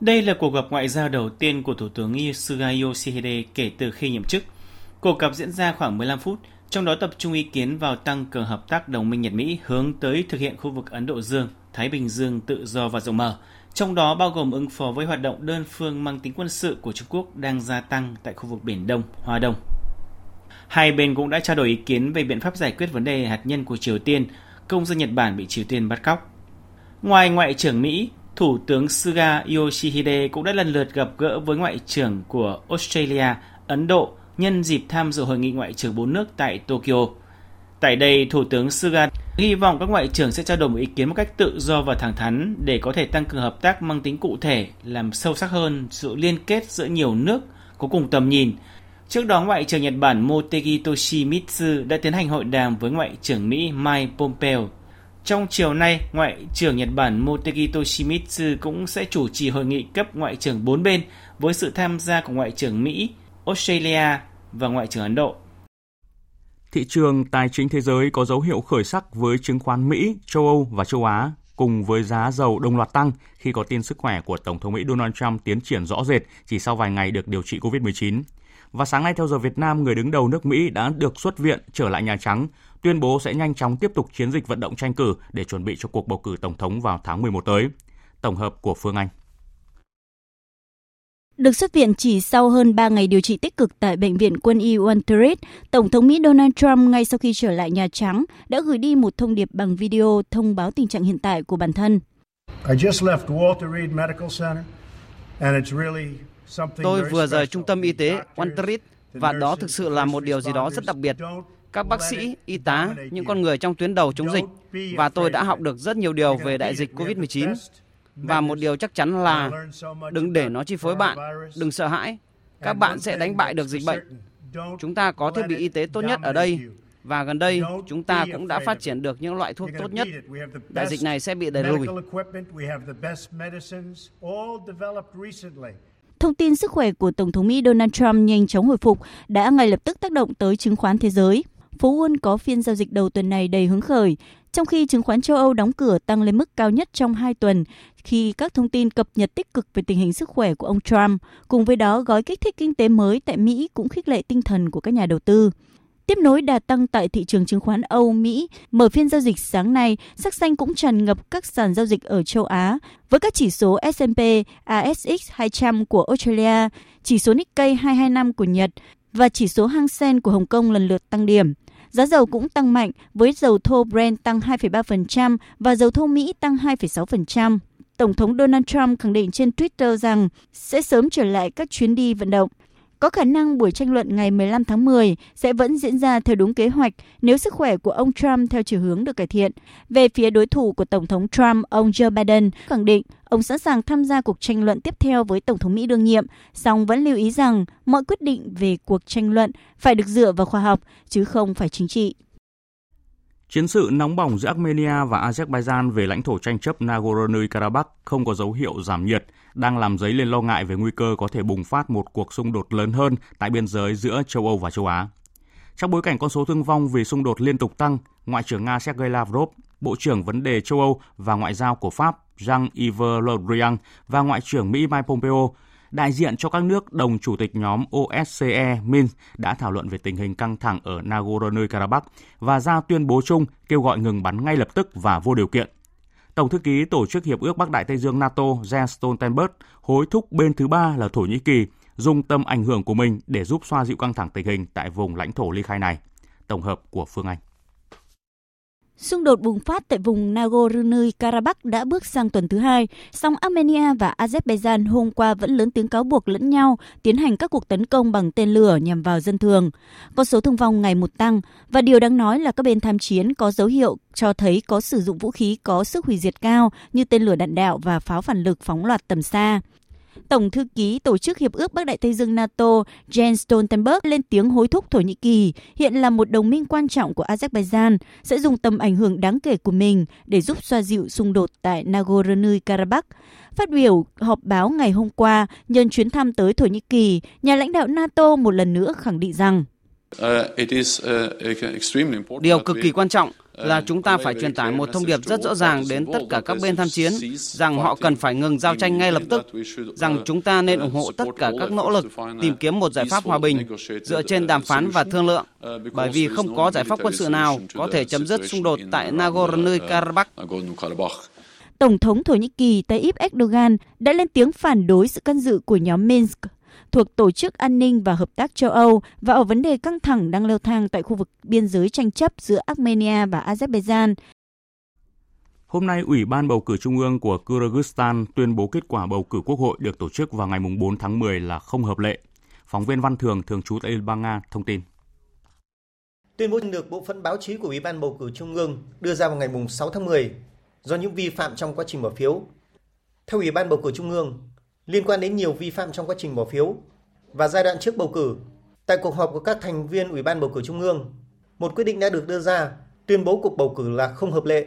Speaker 34: Đây là cuộc gặp ngoại giao đầu tiên của Thủ tướng Suga Yoshihide kể từ khi nhậm chức. Cuộc gặp diễn ra khoảng 15 phút, trong đó tập trung ý kiến vào tăng cường hợp tác đồng minh Nhật-Mỹ hướng tới thực hiện khu vực Ấn Độ Dương, Thái Bình Dương tự do và rộng mở, trong đó bao gồm ứng phó với hoạt động đơn phương mang tính quân sự của Trung Quốc đang gia tăng tại khu vực Biển Đông, Hoa Đông. Hai bên cũng đã trao đổi ý kiến về biện pháp giải quyết vấn đề hạt nhân của Triều Tiên, công dân Nhật Bản bị Triều Tiên bắt cóc. Ngoài Ngoại trưởng Mỹ, Thủ tướng Suga Yoshihide cũng đã lần lượt gặp gỡ với Ngoại trưởng của Australia, Ấn Độ, nhân dịp tham dự hội nghị ngoại trưởng bốn nước tại Tokyo. Tại đây, Thủ tướng Suga hy vọng các ngoại trưởng sẽ trao đổi một ý kiến một cách tự do và thẳng thắn để có thể tăng cường hợp tác mang tính cụ thể, làm sâu sắc hơn sự liên kết giữa nhiều nước có cùng tầm nhìn. Trước đó, Ngoại trưởng Nhật Bản Motegi Toshimitsu đã tiến hành hội đàm với Ngoại trưởng Mỹ Mike Pompeo. Trong chiều nay, Ngoại trưởng Nhật Bản Motegi Toshimitsu cũng sẽ chủ trì hội nghị cấp Ngoại trưởng bốn bên với sự tham gia của Ngoại trưởng Mỹ, Australia và Ngoại trưởng Ấn Độ.
Speaker 1: Thị trường tài chính thế giới có dấu hiệu khởi sắc với chứng khoán Mỹ, châu Âu và châu Á cùng với giá dầu đồng loạt tăng khi có tin sức khỏe của Tổng thống Mỹ Donald Trump tiến triển rõ rệt chỉ sau vài ngày được điều trị COVID-19. Và sáng nay theo giờ Việt Nam, người đứng đầu nước Mỹ đã được xuất viện trở lại Nhà Trắng, tuyên bố sẽ nhanh chóng tiếp tục chiến dịch vận động tranh cử để chuẩn bị cho cuộc bầu cử tổng thống vào tháng 11 tới. Tổng hợp của Phương Anh.
Speaker 35: Được xuất viện chỉ sau hơn 3 ngày điều trị tích cực tại Bệnh viện quân y Walter Reed, Tổng thống Mỹ Donald Trump ngay sau khi trở lại Nhà Trắng đã gửi đi một thông điệp bằng video thông báo tình trạng hiện tại của bản thân.
Speaker 31: Tôi vừa rời trung tâm y tế Walter Reed và đó thực sự là một điều gì đó rất đặc biệt. Các bác sĩ, y tá, những con người trong tuyến đầu chống dịch và tôi đã học được rất nhiều điều về đại dịch COVID-19 và một điều chắc chắn là đừng để nó chi phối bạn, đừng sợ hãi. Các bạn sẽ đánh bại được dịch bệnh. Chúng ta có thiết bị y tế tốt nhất ở đây và gần đây chúng ta cũng đã phát triển được những loại thuốc tốt nhất. Đại dịch này sẽ bị đẩy lùi.
Speaker 35: Thông tin sức khỏe của Tổng thống Mỹ Donald Trump nhanh chóng hồi phục đã ngay lập tức tác động tới chứng khoán thế giới. Phố Wall có phiên giao dịch đầu tuần này đầy hứng khởi, trong khi chứng khoán châu Âu đóng cửa tăng lên mức cao nhất trong hai tuần khi các thông tin cập nhật tích cực về tình hình sức khỏe của ông Trump, cùng với đó gói kích thích kinh tế mới tại Mỹ cũng khích lệ tinh thần của các nhà đầu tư. Tiếp nối đà tăng tại thị trường chứng khoán Âu Mỹ, mở phiên giao dịch sáng nay, sắc xanh cũng tràn ngập các sàn giao dịch ở châu Á, với các chỉ số S&P, ASX 200 của Australia, chỉ số Nikkei 225 của Nhật và chỉ số Hang Seng của Hồng Kông lần lượt tăng điểm. Giá dầu cũng tăng mạnh với dầu thô Brent tăng 2,3% và dầu thô Mỹ tăng 2,6%. Tổng thống Donald Trump khẳng định trên Twitter rằng sẽ sớm trở lại các chuyến đi vận động. Có khả năng buổi tranh luận ngày 15 tháng 10 sẽ vẫn diễn ra theo đúng kế hoạch nếu sức khỏe của ông Trump theo chiều hướng được cải thiện. Về phía đối thủ của Tổng thống Trump, ông Joe Biden khẳng định ông sẵn sàng tham gia cuộc tranh luận tiếp theo với Tổng thống Mỹ đương nhiệm, song vẫn lưu ý rằng mọi quyết định về cuộc tranh luận phải được dựa vào khoa học, chứ không phải chính trị.
Speaker 1: Chiến sự nóng bỏng giữa Armenia và Azerbaijan về lãnh thổ tranh chấp Nagorno-Karabakh không có dấu hiệu giảm nhiệt, đang làm dấy lên lo ngại về nguy cơ có thể bùng phát một cuộc xung đột lớn hơn tại biên giới giữa châu Âu và châu Á. Trong bối cảnh con số thương vong vì xung đột liên tục tăng, Ngoại trưởng Nga Sergei Lavrov, Bộ trưởng vấn đề châu Âu và Ngoại giao của Pháp Jean-Yves Le Drian và Ngoại trưởng Mỹ Mike Pompeo đại diện cho các nước đồng chủ tịch nhóm OSCE Minsk đã thảo luận về tình hình căng thẳng ở Nagorno-Karabakh và ra tuyên bố chung kêu gọi ngừng bắn ngay lập tức và vô điều kiện. Tổng thư ký Tổ chức Hiệp ước Bắc Đại Tây Dương NATO Jens Stoltenberg hối thúc bên thứ ba là Thổ Nhĩ Kỳ dùng tầm ảnh hưởng của mình để giúp xoa dịu căng thẳng tình hình tại vùng lãnh thổ ly khai này. Tổng hợp của Phương Anh.
Speaker 35: Xung đột bùng phát tại vùng Nagorno-Karabakh đã bước sang tuần thứ hai, song Armenia và Azerbaijan hôm qua vẫn lớn tiếng cáo buộc lẫn nhau tiến hành các cuộc tấn công bằng tên lửa nhằm vào dân thường. Con số thương vong ngày một tăng và điều đáng nói là các bên tham chiến có dấu hiệu cho thấy có sử dụng vũ khí có sức hủy diệt cao như tên lửa đạn đạo và pháo phản lực phóng loạt tầm xa. Tổng thư ký Tổ chức Hiệp ước Bắc Đại Tây Dương NATO Jens Stoltenberg lên tiếng hối thúc Thổ Nhĩ Kỳ, hiện là một đồng minh quan trọng của Azerbaijan, sẽ dùng tầm ảnh hưởng đáng kể của mình để giúp xoa dịu xung đột tại Nagorno-Karabakh. Phát biểu họp báo ngày hôm qua nhân chuyến thăm tới Thổ Nhĩ Kỳ, nhà lãnh đạo NATO một lần nữa khẳng định rằng
Speaker 36: Điều cực kỳ quan trọng là chúng ta phải truyền tải một thông điệp rất rõ ràng đến tất cả các bên tham chiến rằng họ cần phải ngừng giao tranh ngay lập tức, rằng chúng ta nên ủng hộ tất cả các nỗ lực tìm kiếm một giải pháp hòa bình dựa trên đàm phán và thương lượng, bởi vì không có giải pháp quân sự nào có thể chấm dứt xung đột tại Nagorno-Karabakh.
Speaker 35: Tổng thống Thổ Nhĩ Kỳ Tayyip Erdogan đã lên tiếng phản đối sự can dự của nhóm Minsk thuộc Tổ chức An ninh và Hợp tác châu Âu và ở vấn đề căng thẳng đang leo thang tại khu vực biên giới tranh chấp giữa Armenia và Azerbaijan.
Speaker 1: Hôm nay, Ủy ban bầu cử Trung ương của Kyrgyzstan tuyên bố kết quả bầu cử quốc hội được tổ chức vào ngày 4 tháng 10 là không hợp lệ. Phóng viên Văn Thường, thường trú tại Liên bang Nga, thông tin.
Speaker 37: Tuyên bố được bộ phận báo chí của Ủy ban bầu cử Trung ương đưa ra vào ngày 6 tháng 10 do những vi phạm trong quá trình bỏ phiếu. Theo Ủy ban bầu cử Trung ương, liên quan đến nhiều vi phạm trong quá trình bỏ phiếu và giai đoạn trước bầu cử. Tại cuộc họp của các thành viên Ủy ban bầu cử Trung ương, một quyết định đã được đưa ra tuyên bố cuộc bầu cử là không hợp lệ.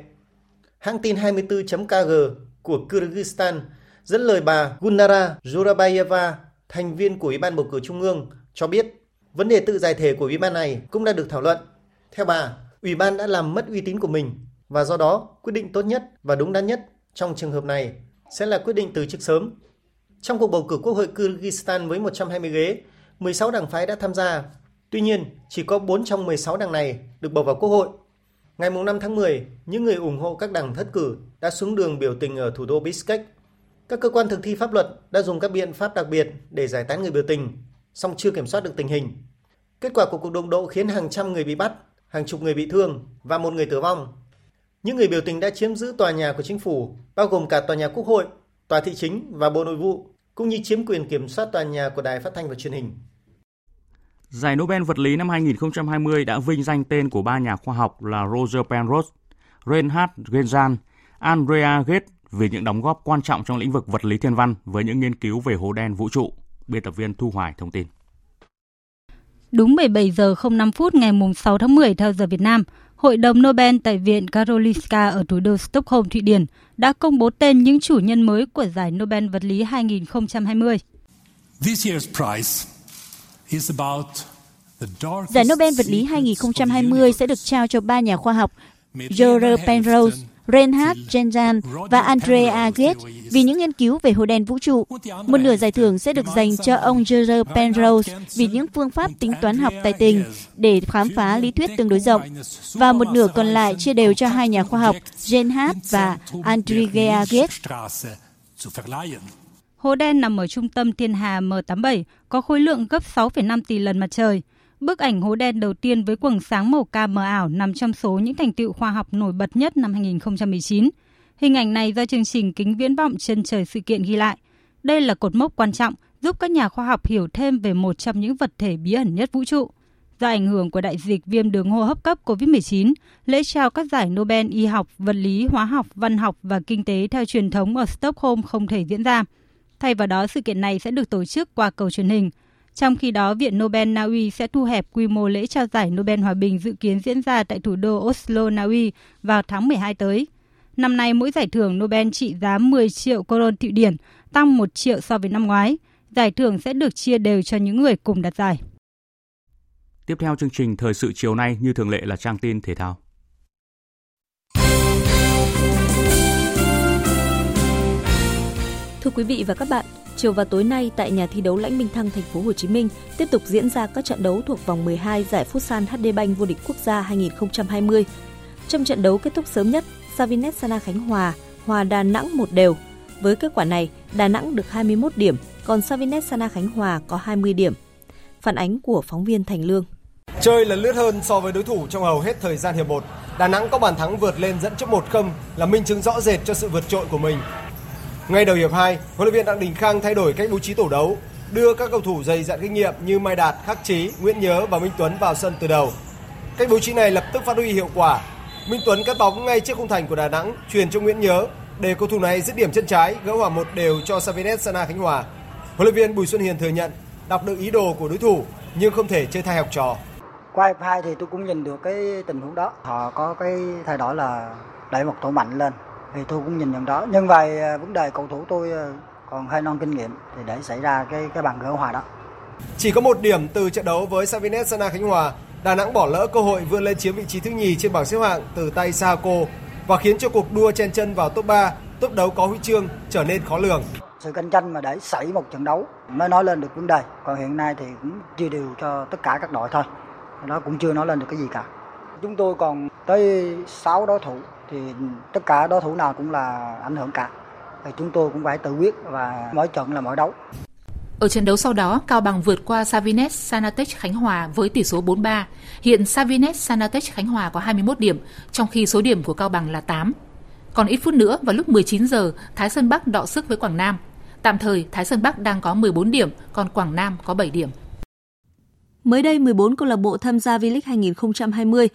Speaker 37: Hãng tin 24.kg của Kyrgyzstan dẫn lời bà Gunara Zurabayeva, thành viên của Ủy ban bầu cử Trung ương, cho biết vấn đề tự giải thể của Ủy ban này cũng đã được thảo luận. Theo bà, Ủy ban đã làm mất uy tín của mình và do đó quyết định tốt nhất và đúng đắn nhất trong trường hợp này sẽ là quyết định từ chức sớm trong cuộc bầu cử Quốc hội Kyrgyzstan với 120 ghế, 16 đảng phái đã tham gia. Tuy nhiên, chỉ có 4 trong 16 đảng này được bầu vào Quốc hội. Ngày 5 tháng 10, những người ủng hộ các đảng thất cử đã xuống đường biểu tình ở thủ đô Bishkek. Các cơ quan thực thi pháp luật đã dùng các biện pháp đặc biệt để giải tán người biểu tình, song chưa kiểm soát được tình hình. Kết quả của cuộc đụng độ khiến hàng trăm người bị bắt, hàng chục người bị thương và một người tử vong. Những người biểu tình đã chiếm giữ tòa nhà của chính phủ, bao gồm cả tòa nhà quốc hội tòa thị chính và Bộ Nội vụ, cũng như chiếm quyền kiểm soát tòa nhà của Đài Phát thanh và Truyền hình.
Speaker 1: Giải Nobel vật lý năm 2020 đã vinh danh tên của ba nhà khoa học là Roger Penrose, Reinhard Gentzsche, Andrea Gates vì những đóng góp quan trọng trong lĩnh vực vật lý thiên văn với những nghiên cứu về hố đen vũ trụ. Biên tập viên Thu Hoài thông tin.
Speaker 38: Đúng 17 giờ 05 phút ngày 6 tháng 10 theo giờ Việt Nam, Hội đồng Nobel tại Viện Karolinska ở thủ đô Stockholm, Thụy Điển đã công bố tên những chủ nhân mới của giải Nobel vật lý 2020.
Speaker 35: Giải Nobel vật lý 2020 sẽ được trao cho ba nhà khoa học George Penrose, Reinhard Jenjan và Andrea Gates vì những nghiên cứu về hố đen vũ trụ. Một nửa giải thưởng sẽ được dành cho ông Jerzy Penrose vì những phương pháp tính toán học tài tình để khám phá lý thuyết tương đối rộng. Và một nửa còn lại chia đều cho hai nhà khoa học Reinhard và Andrea Gates.
Speaker 38: Hố đen nằm ở trung tâm thiên hà M87, có khối lượng gấp 6,5 tỷ lần mặt trời. Bức ảnh hố đen đầu tiên với quầng sáng màu cam mờ ảo nằm trong số những thành tựu khoa học nổi bật nhất năm 2019. Hình ảnh này do chương trình Kính viễn vọng chân trời sự kiện ghi lại. Đây là cột mốc quan trọng giúp các nhà khoa học hiểu thêm về một trong những vật thể bí ẩn nhất vũ trụ. Do ảnh hưởng của đại dịch viêm đường hô hấp cấp COVID-19, lễ trao các giải Nobel y học, vật lý, hóa học, văn học và kinh tế theo truyền thống ở Stockholm không thể diễn ra. Thay vào đó, sự kiện này sẽ được tổ chức qua cầu truyền hình – trong khi đó, Viện Nobel Na Uy sẽ thu hẹp quy mô lễ trao giải Nobel Hòa bình dự kiến diễn ra tại thủ đô Oslo, Na Uy vào tháng 12 tới. Năm nay, mỗi giải thưởng Nobel trị giá 10 triệu coron Thụy Điển, tăng 1 triệu so với năm ngoái. Giải thưởng sẽ được chia đều cho những người cùng đạt giải.
Speaker 1: Tiếp theo chương trình thời sự chiều nay như thường lệ là trang tin thể thao.
Speaker 39: Thưa quý vị và các bạn, chiều và tối nay tại nhà thi đấu Lãnh Minh Thăng thành phố Hồ Chí Minh tiếp tục diễn ra các trận đấu thuộc vòng 12 giải Futsal HD Bank vô địch quốc gia 2020. Trong trận đấu kết thúc sớm nhất, Savinet Sana Khánh Hòa hòa Đà Nẵng một đều. Với kết quả này, Đà Nẵng được 21 điểm, còn Savinet Sana Khánh Hòa có 20 điểm. Phản ánh của phóng viên Thành Lương.
Speaker 40: Chơi lần lướt hơn so với đối thủ trong hầu hết thời gian hiệp 1. Đà Nẵng có bàn thắng vượt lên dẫn trước 1-0 là minh chứng rõ rệt cho sự vượt trội của mình. Ngay đầu hiệp 2, huấn luyện viên Đặng Đình Khang thay đổi cách bố trí tổ đấu, đưa các cầu thủ dày dặn kinh nghiệm như Mai Đạt, Khắc Chí, Nguyễn Nhớ và Minh Tuấn vào sân từ đầu. Cách bố trí này lập tức phát huy hiệu quả. Minh Tuấn cắt bóng ngay trước khung thành của Đà Nẵng, truyền cho Nguyễn Nhớ để cầu thủ này dứt điểm chân trái gỡ hòa một đều cho Savinet Sana Khánh Hòa. Huấn luyện viên Bùi Xuân Hiền thừa nhận đọc được ý đồ của đối thủ nhưng không thể chơi thay học trò.
Speaker 35: Qua hiệp 2 thì tôi cũng nhìn được cái tình huống đó. Họ có cái thay đổi là đẩy một tổ mạnh lên thì tôi cũng nhìn nhận đó nhưng về à, vấn đề cầu thủ tôi à, còn hơi non kinh nghiệm thì để xảy ra cái cái bàn gỡ hòa đó
Speaker 40: chỉ có một điểm từ trận đấu với Savinet Sana Khánh Hòa Đà Nẵng bỏ lỡ cơ hội vươn lên chiếm vị trí thứ nhì trên bảng xếp hạng từ tay Saco và khiến cho cuộc đua chen chân vào top 3, top đấu có huy chương trở nên khó lường.
Speaker 35: Sự cạnh tranh mà để xảy một trận đấu mới nói lên được vấn đề. Còn hiện nay thì cũng chia đều cho tất cả các đội thôi. Đó cũng chưa nói lên được cái gì cả. Chúng tôi còn tới 6 đối thủ thì tất cả đối thủ nào cũng là ảnh hưởng cả. Thì chúng tôi cũng phải tự quyết và mỗi trận là mỗi đấu.
Speaker 36: Ở trận đấu sau đó, Cao Bằng vượt qua Savines Sanatech Khánh Hòa với tỷ số 4-3. Hiện Savines Sanatech Khánh Hòa có 21 điểm, trong khi số điểm của Cao Bằng là 8. Còn ít phút nữa, vào lúc 19 giờ, Thái Sơn Bắc đọ sức với Quảng Nam. Tạm thời, Thái Sơn Bắc đang có 14 điểm, còn Quảng Nam có 7 điểm.
Speaker 39: Mới đây, 14 câu lạc bộ tham gia V-League 2020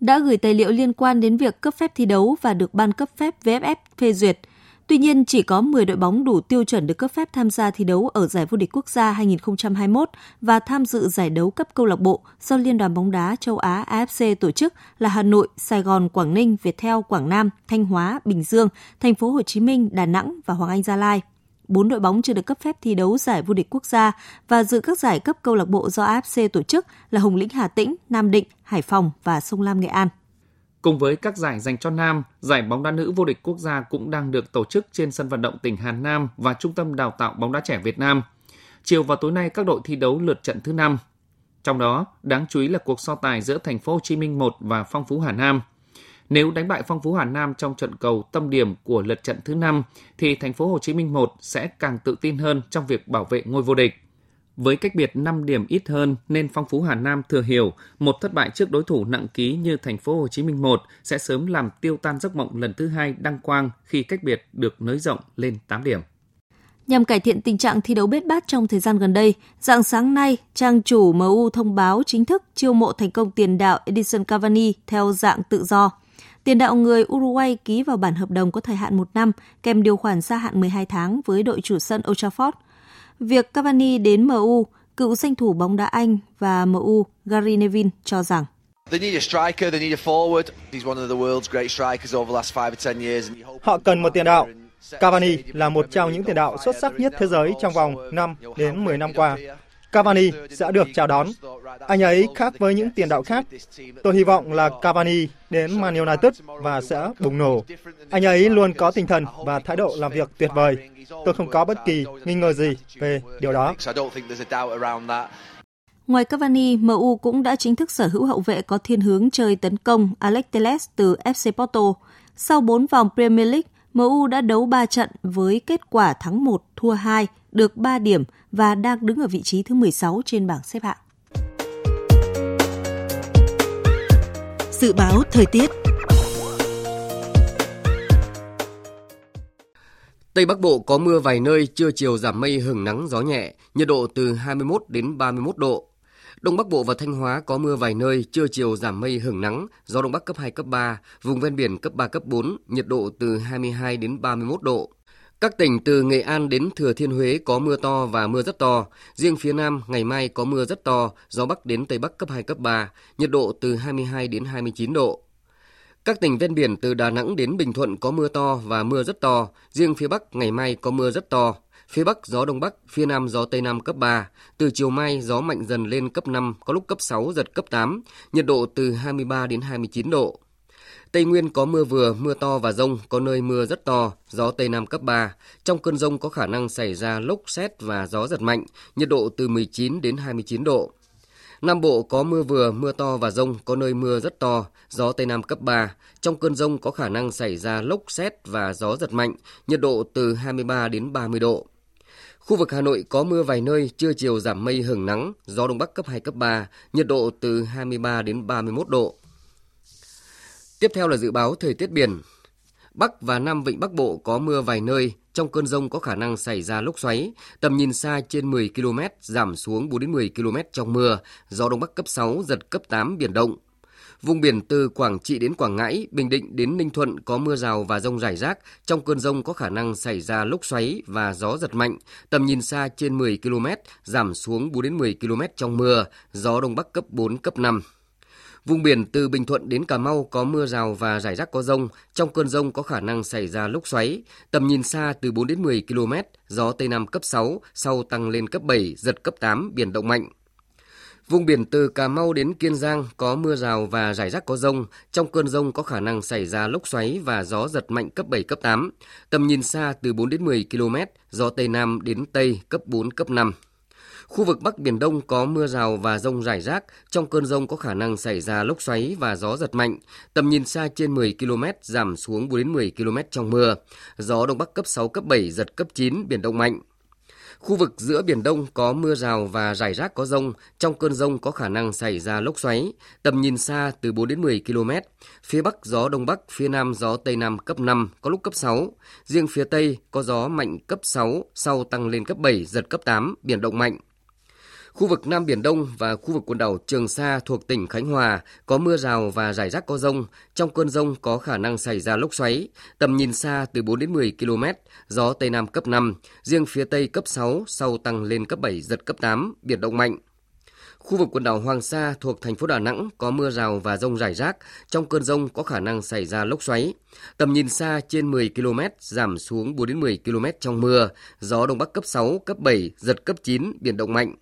Speaker 39: đã gửi tài liệu liên quan đến việc cấp phép thi đấu và được ban cấp phép VFF phê duyệt. Tuy nhiên, chỉ có 10 đội bóng đủ tiêu chuẩn được cấp phép tham gia thi đấu ở giải vô địch quốc gia 2021 và tham dự giải đấu cấp câu lạc bộ do Liên đoàn bóng đá châu Á AFC tổ chức là Hà Nội, Sài Gòn, Quảng Ninh, Viettel, Quảng Nam, Thanh Hóa, Bình Dương, Thành phố Hồ Chí Minh, Đà Nẵng và Hoàng Anh Gia Lai. 4 đội bóng chưa được cấp phép thi đấu giải vô địch quốc gia và dự các giải cấp câu lạc bộ do AFC tổ chức là Hồng Lĩnh Hà Tĩnh, Nam Định, Hải Phòng và Sông Lam Nghệ An.
Speaker 41: Cùng với các giải dành cho nam, giải bóng đá nữ vô địch quốc gia cũng đang được tổ chức trên sân vận động tỉnh Hà Nam và Trung tâm Đào tạo bóng đá trẻ Việt Nam. Chiều và tối nay các đội thi đấu lượt trận thứ 5. Trong đó, đáng chú ý là cuộc so tài giữa Thành phố Hồ Chí Minh 1 và Phong Phú Hà Nam. Nếu đánh bại Phong Phú Hà Nam trong trận cầu tâm điểm của lượt trận thứ 5 thì Thành phố Hồ Chí Minh 1 sẽ càng tự tin hơn trong việc bảo vệ ngôi vô địch. Với cách biệt 5 điểm ít hơn nên Phong Phú Hà Nam thừa hiểu một thất bại trước đối thủ nặng ký như Thành phố Hồ Chí Minh 1 sẽ sớm làm tiêu tan giấc mộng lần thứ hai đăng quang khi cách biệt được nới rộng lên 8 điểm.
Speaker 39: Nhằm cải thiện tình trạng thi đấu bết bát trong thời gian gần đây, dạng sáng nay, trang chủ MU thông báo chính thức chiêu mộ thành công tiền đạo Edison Cavani theo dạng tự do. Tiền đạo người Uruguay ký vào bản hợp đồng có thời hạn một năm, kèm điều khoản gia hạn 12 tháng với đội chủ sân Old Trafford. Việc Cavani đến MU, cựu danh thủ bóng đá Anh và MU Gary Neville cho rằng
Speaker 31: Họ cần một tiền đạo. Cavani là một trong những tiền đạo xuất sắc nhất thế giới trong vòng 5 đến 10 năm qua. Cavani sẽ được chào đón. Anh ấy khác với những tiền đạo khác. Tôi hy vọng là Cavani đến Man United và sẽ bùng nổ. Anh ấy luôn có tinh thần và thái độ làm việc tuyệt vời. Tôi không có bất kỳ nghi ngờ gì về điều đó.
Speaker 39: Ngoài Cavani, MU cũng đã chính thức sở hữu hậu vệ có thiên hướng chơi tấn công Alex Telles từ FC Porto. Sau 4 vòng Premier League, MU đã đấu 3 trận với kết quả thắng 1, thua 2, được 3 điểm và đang đứng ở vị trí thứ 16 trên bảng xếp hạng.
Speaker 42: Dự báo thời tiết
Speaker 3: Tây Bắc Bộ có mưa vài nơi, trưa chiều giảm mây hừng nắng gió nhẹ, nhiệt độ từ 21 đến 31 độ. Đông Bắc Bộ và Thanh Hóa có mưa vài nơi, trưa chiều giảm mây hưởng nắng, gió Đông Bắc cấp 2, cấp 3, vùng ven biển cấp 3, cấp 4, nhiệt độ từ 22 đến 31 độ. Các tỉnh từ Nghệ An đến Thừa Thiên Huế có mưa to và mưa rất to. Riêng phía Nam ngày mai có mưa rất to, gió Bắc đến Tây Bắc cấp 2, cấp 3, nhiệt độ từ 22 đến 29 độ. Các tỉnh ven biển từ Đà Nẵng đến Bình Thuận có mưa to và mưa rất to. Riêng phía Bắc ngày mai có mưa rất to. Phía Bắc gió Đông Bắc, phía Nam gió Tây Nam cấp 3. Từ chiều mai gió mạnh dần lên cấp 5, có lúc cấp 6, giật cấp 8. Nhiệt độ từ 23 đến 29 độ. Tây Nguyên có mưa vừa, mưa to và rông, có nơi mưa rất to, gió Tây Nam cấp 3. Trong cơn rông có khả năng xảy ra lốc xét và gió giật mạnh, nhiệt độ từ 19 đến 29 độ. Nam Bộ có mưa vừa, mưa to và rông, có nơi mưa rất to, gió Tây Nam cấp 3. Trong cơn rông có khả năng xảy ra lốc xét và gió giật mạnh, nhiệt độ từ 23 đến 30 độ. Khu vực Hà Nội có mưa vài nơi, trưa chiều giảm mây hưởng nắng, gió Đông Bắc cấp 2, cấp 3, nhiệt độ từ 23 đến 31 độ. Tiếp theo là dự báo thời tiết biển. Bắc và Nam Vịnh Bắc Bộ có mưa vài nơi, trong cơn rông có khả năng xảy ra lốc xoáy, tầm nhìn xa trên 10 km, giảm xuống 4 đến 10 km trong mưa, gió Đông Bắc cấp 6, giật cấp 8 biển động. Vùng biển từ Quảng Trị đến Quảng Ngãi, Bình Định đến Ninh Thuận có mưa rào và rông rải rác. Trong cơn rông có khả năng xảy ra lốc xoáy và gió giật mạnh. Tầm nhìn xa trên 10 km, giảm xuống 4 đến 10 km trong mưa, gió Đông Bắc cấp 4, cấp 5. Vùng biển từ Bình Thuận đến Cà Mau có mưa rào và rải rác có rông. Trong cơn rông có khả năng xảy ra lốc xoáy. Tầm nhìn xa từ 4 đến 10 km, gió Tây Nam cấp 6, sau tăng lên cấp 7, giật cấp 8, biển động mạnh. Vùng biển từ Cà Mau đến Kiên Giang có mưa rào và rải rác có rông. Trong cơn rông có khả năng xảy ra lốc xoáy và gió giật mạnh cấp 7, cấp 8. Tầm nhìn xa từ 4 đến 10 km, gió Tây Nam đến Tây cấp 4, cấp 5. Khu vực Bắc Biển Đông có mưa rào và rông rải rác. Trong cơn rông có khả năng xảy ra lốc xoáy và gió giật mạnh. Tầm nhìn xa trên 10 km, giảm xuống 4 đến 10 km trong mưa. Gió Đông Bắc cấp 6, cấp 7, giật cấp 9, biển động mạnh. Khu vực giữa Biển Đông có mưa rào và rải rác có rông. Trong cơn rông có khả năng xảy ra lốc xoáy. Tầm nhìn xa từ 4 đến 10 km. Phía Bắc gió Đông Bắc, phía Nam gió Tây Nam cấp 5, có lúc cấp 6. Riêng phía Tây có gió mạnh cấp 6, sau tăng lên cấp 7, giật cấp 8, biển động mạnh. Khu vực Nam Biển Đông và khu vực quần đảo Trường Sa thuộc tỉnh Khánh Hòa có mưa rào và rải rác có rông. Trong cơn rông có khả năng xảy ra lốc xoáy. Tầm nhìn xa từ 4 đến 10 km, gió Tây Nam cấp 5, riêng phía Tây cấp 6, sau tăng lên cấp 7, giật cấp 8, biển động mạnh. Khu vực quần đảo Hoàng Sa thuộc thành phố Đà Nẵng có mưa rào và rông rải rác. Trong cơn rông có khả năng xảy ra lốc xoáy. Tầm nhìn xa trên 10 km, giảm xuống 4 đến 10 km trong mưa. Gió Đông Bắc cấp 6, cấp 7, giật cấp 9, biển động mạnh.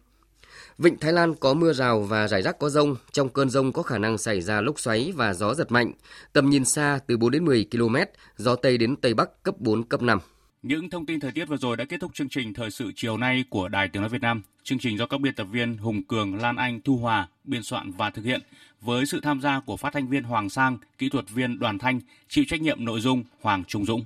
Speaker 3: Vịnh Thái Lan có mưa rào và rải rác có rông, trong cơn rông có khả năng xảy ra lốc xoáy và gió giật mạnh. Tầm nhìn xa từ 4 đến 10 km, gió Tây đến Tây Bắc cấp 4, cấp 5.
Speaker 1: Những thông tin thời tiết vừa rồi đã kết thúc chương trình thời sự chiều nay của Đài Tiếng nói Việt Nam. Chương trình do các biên tập viên Hùng Cường, Lan Anh, Thu Hòa biên soạn và thực hiện với sự tham gia của phát thanh viên Hoàng Sang, kỹ thuật viên Đoàn Thanh, chịu trách nhiệm nội dung Hoàng Trung Dũng.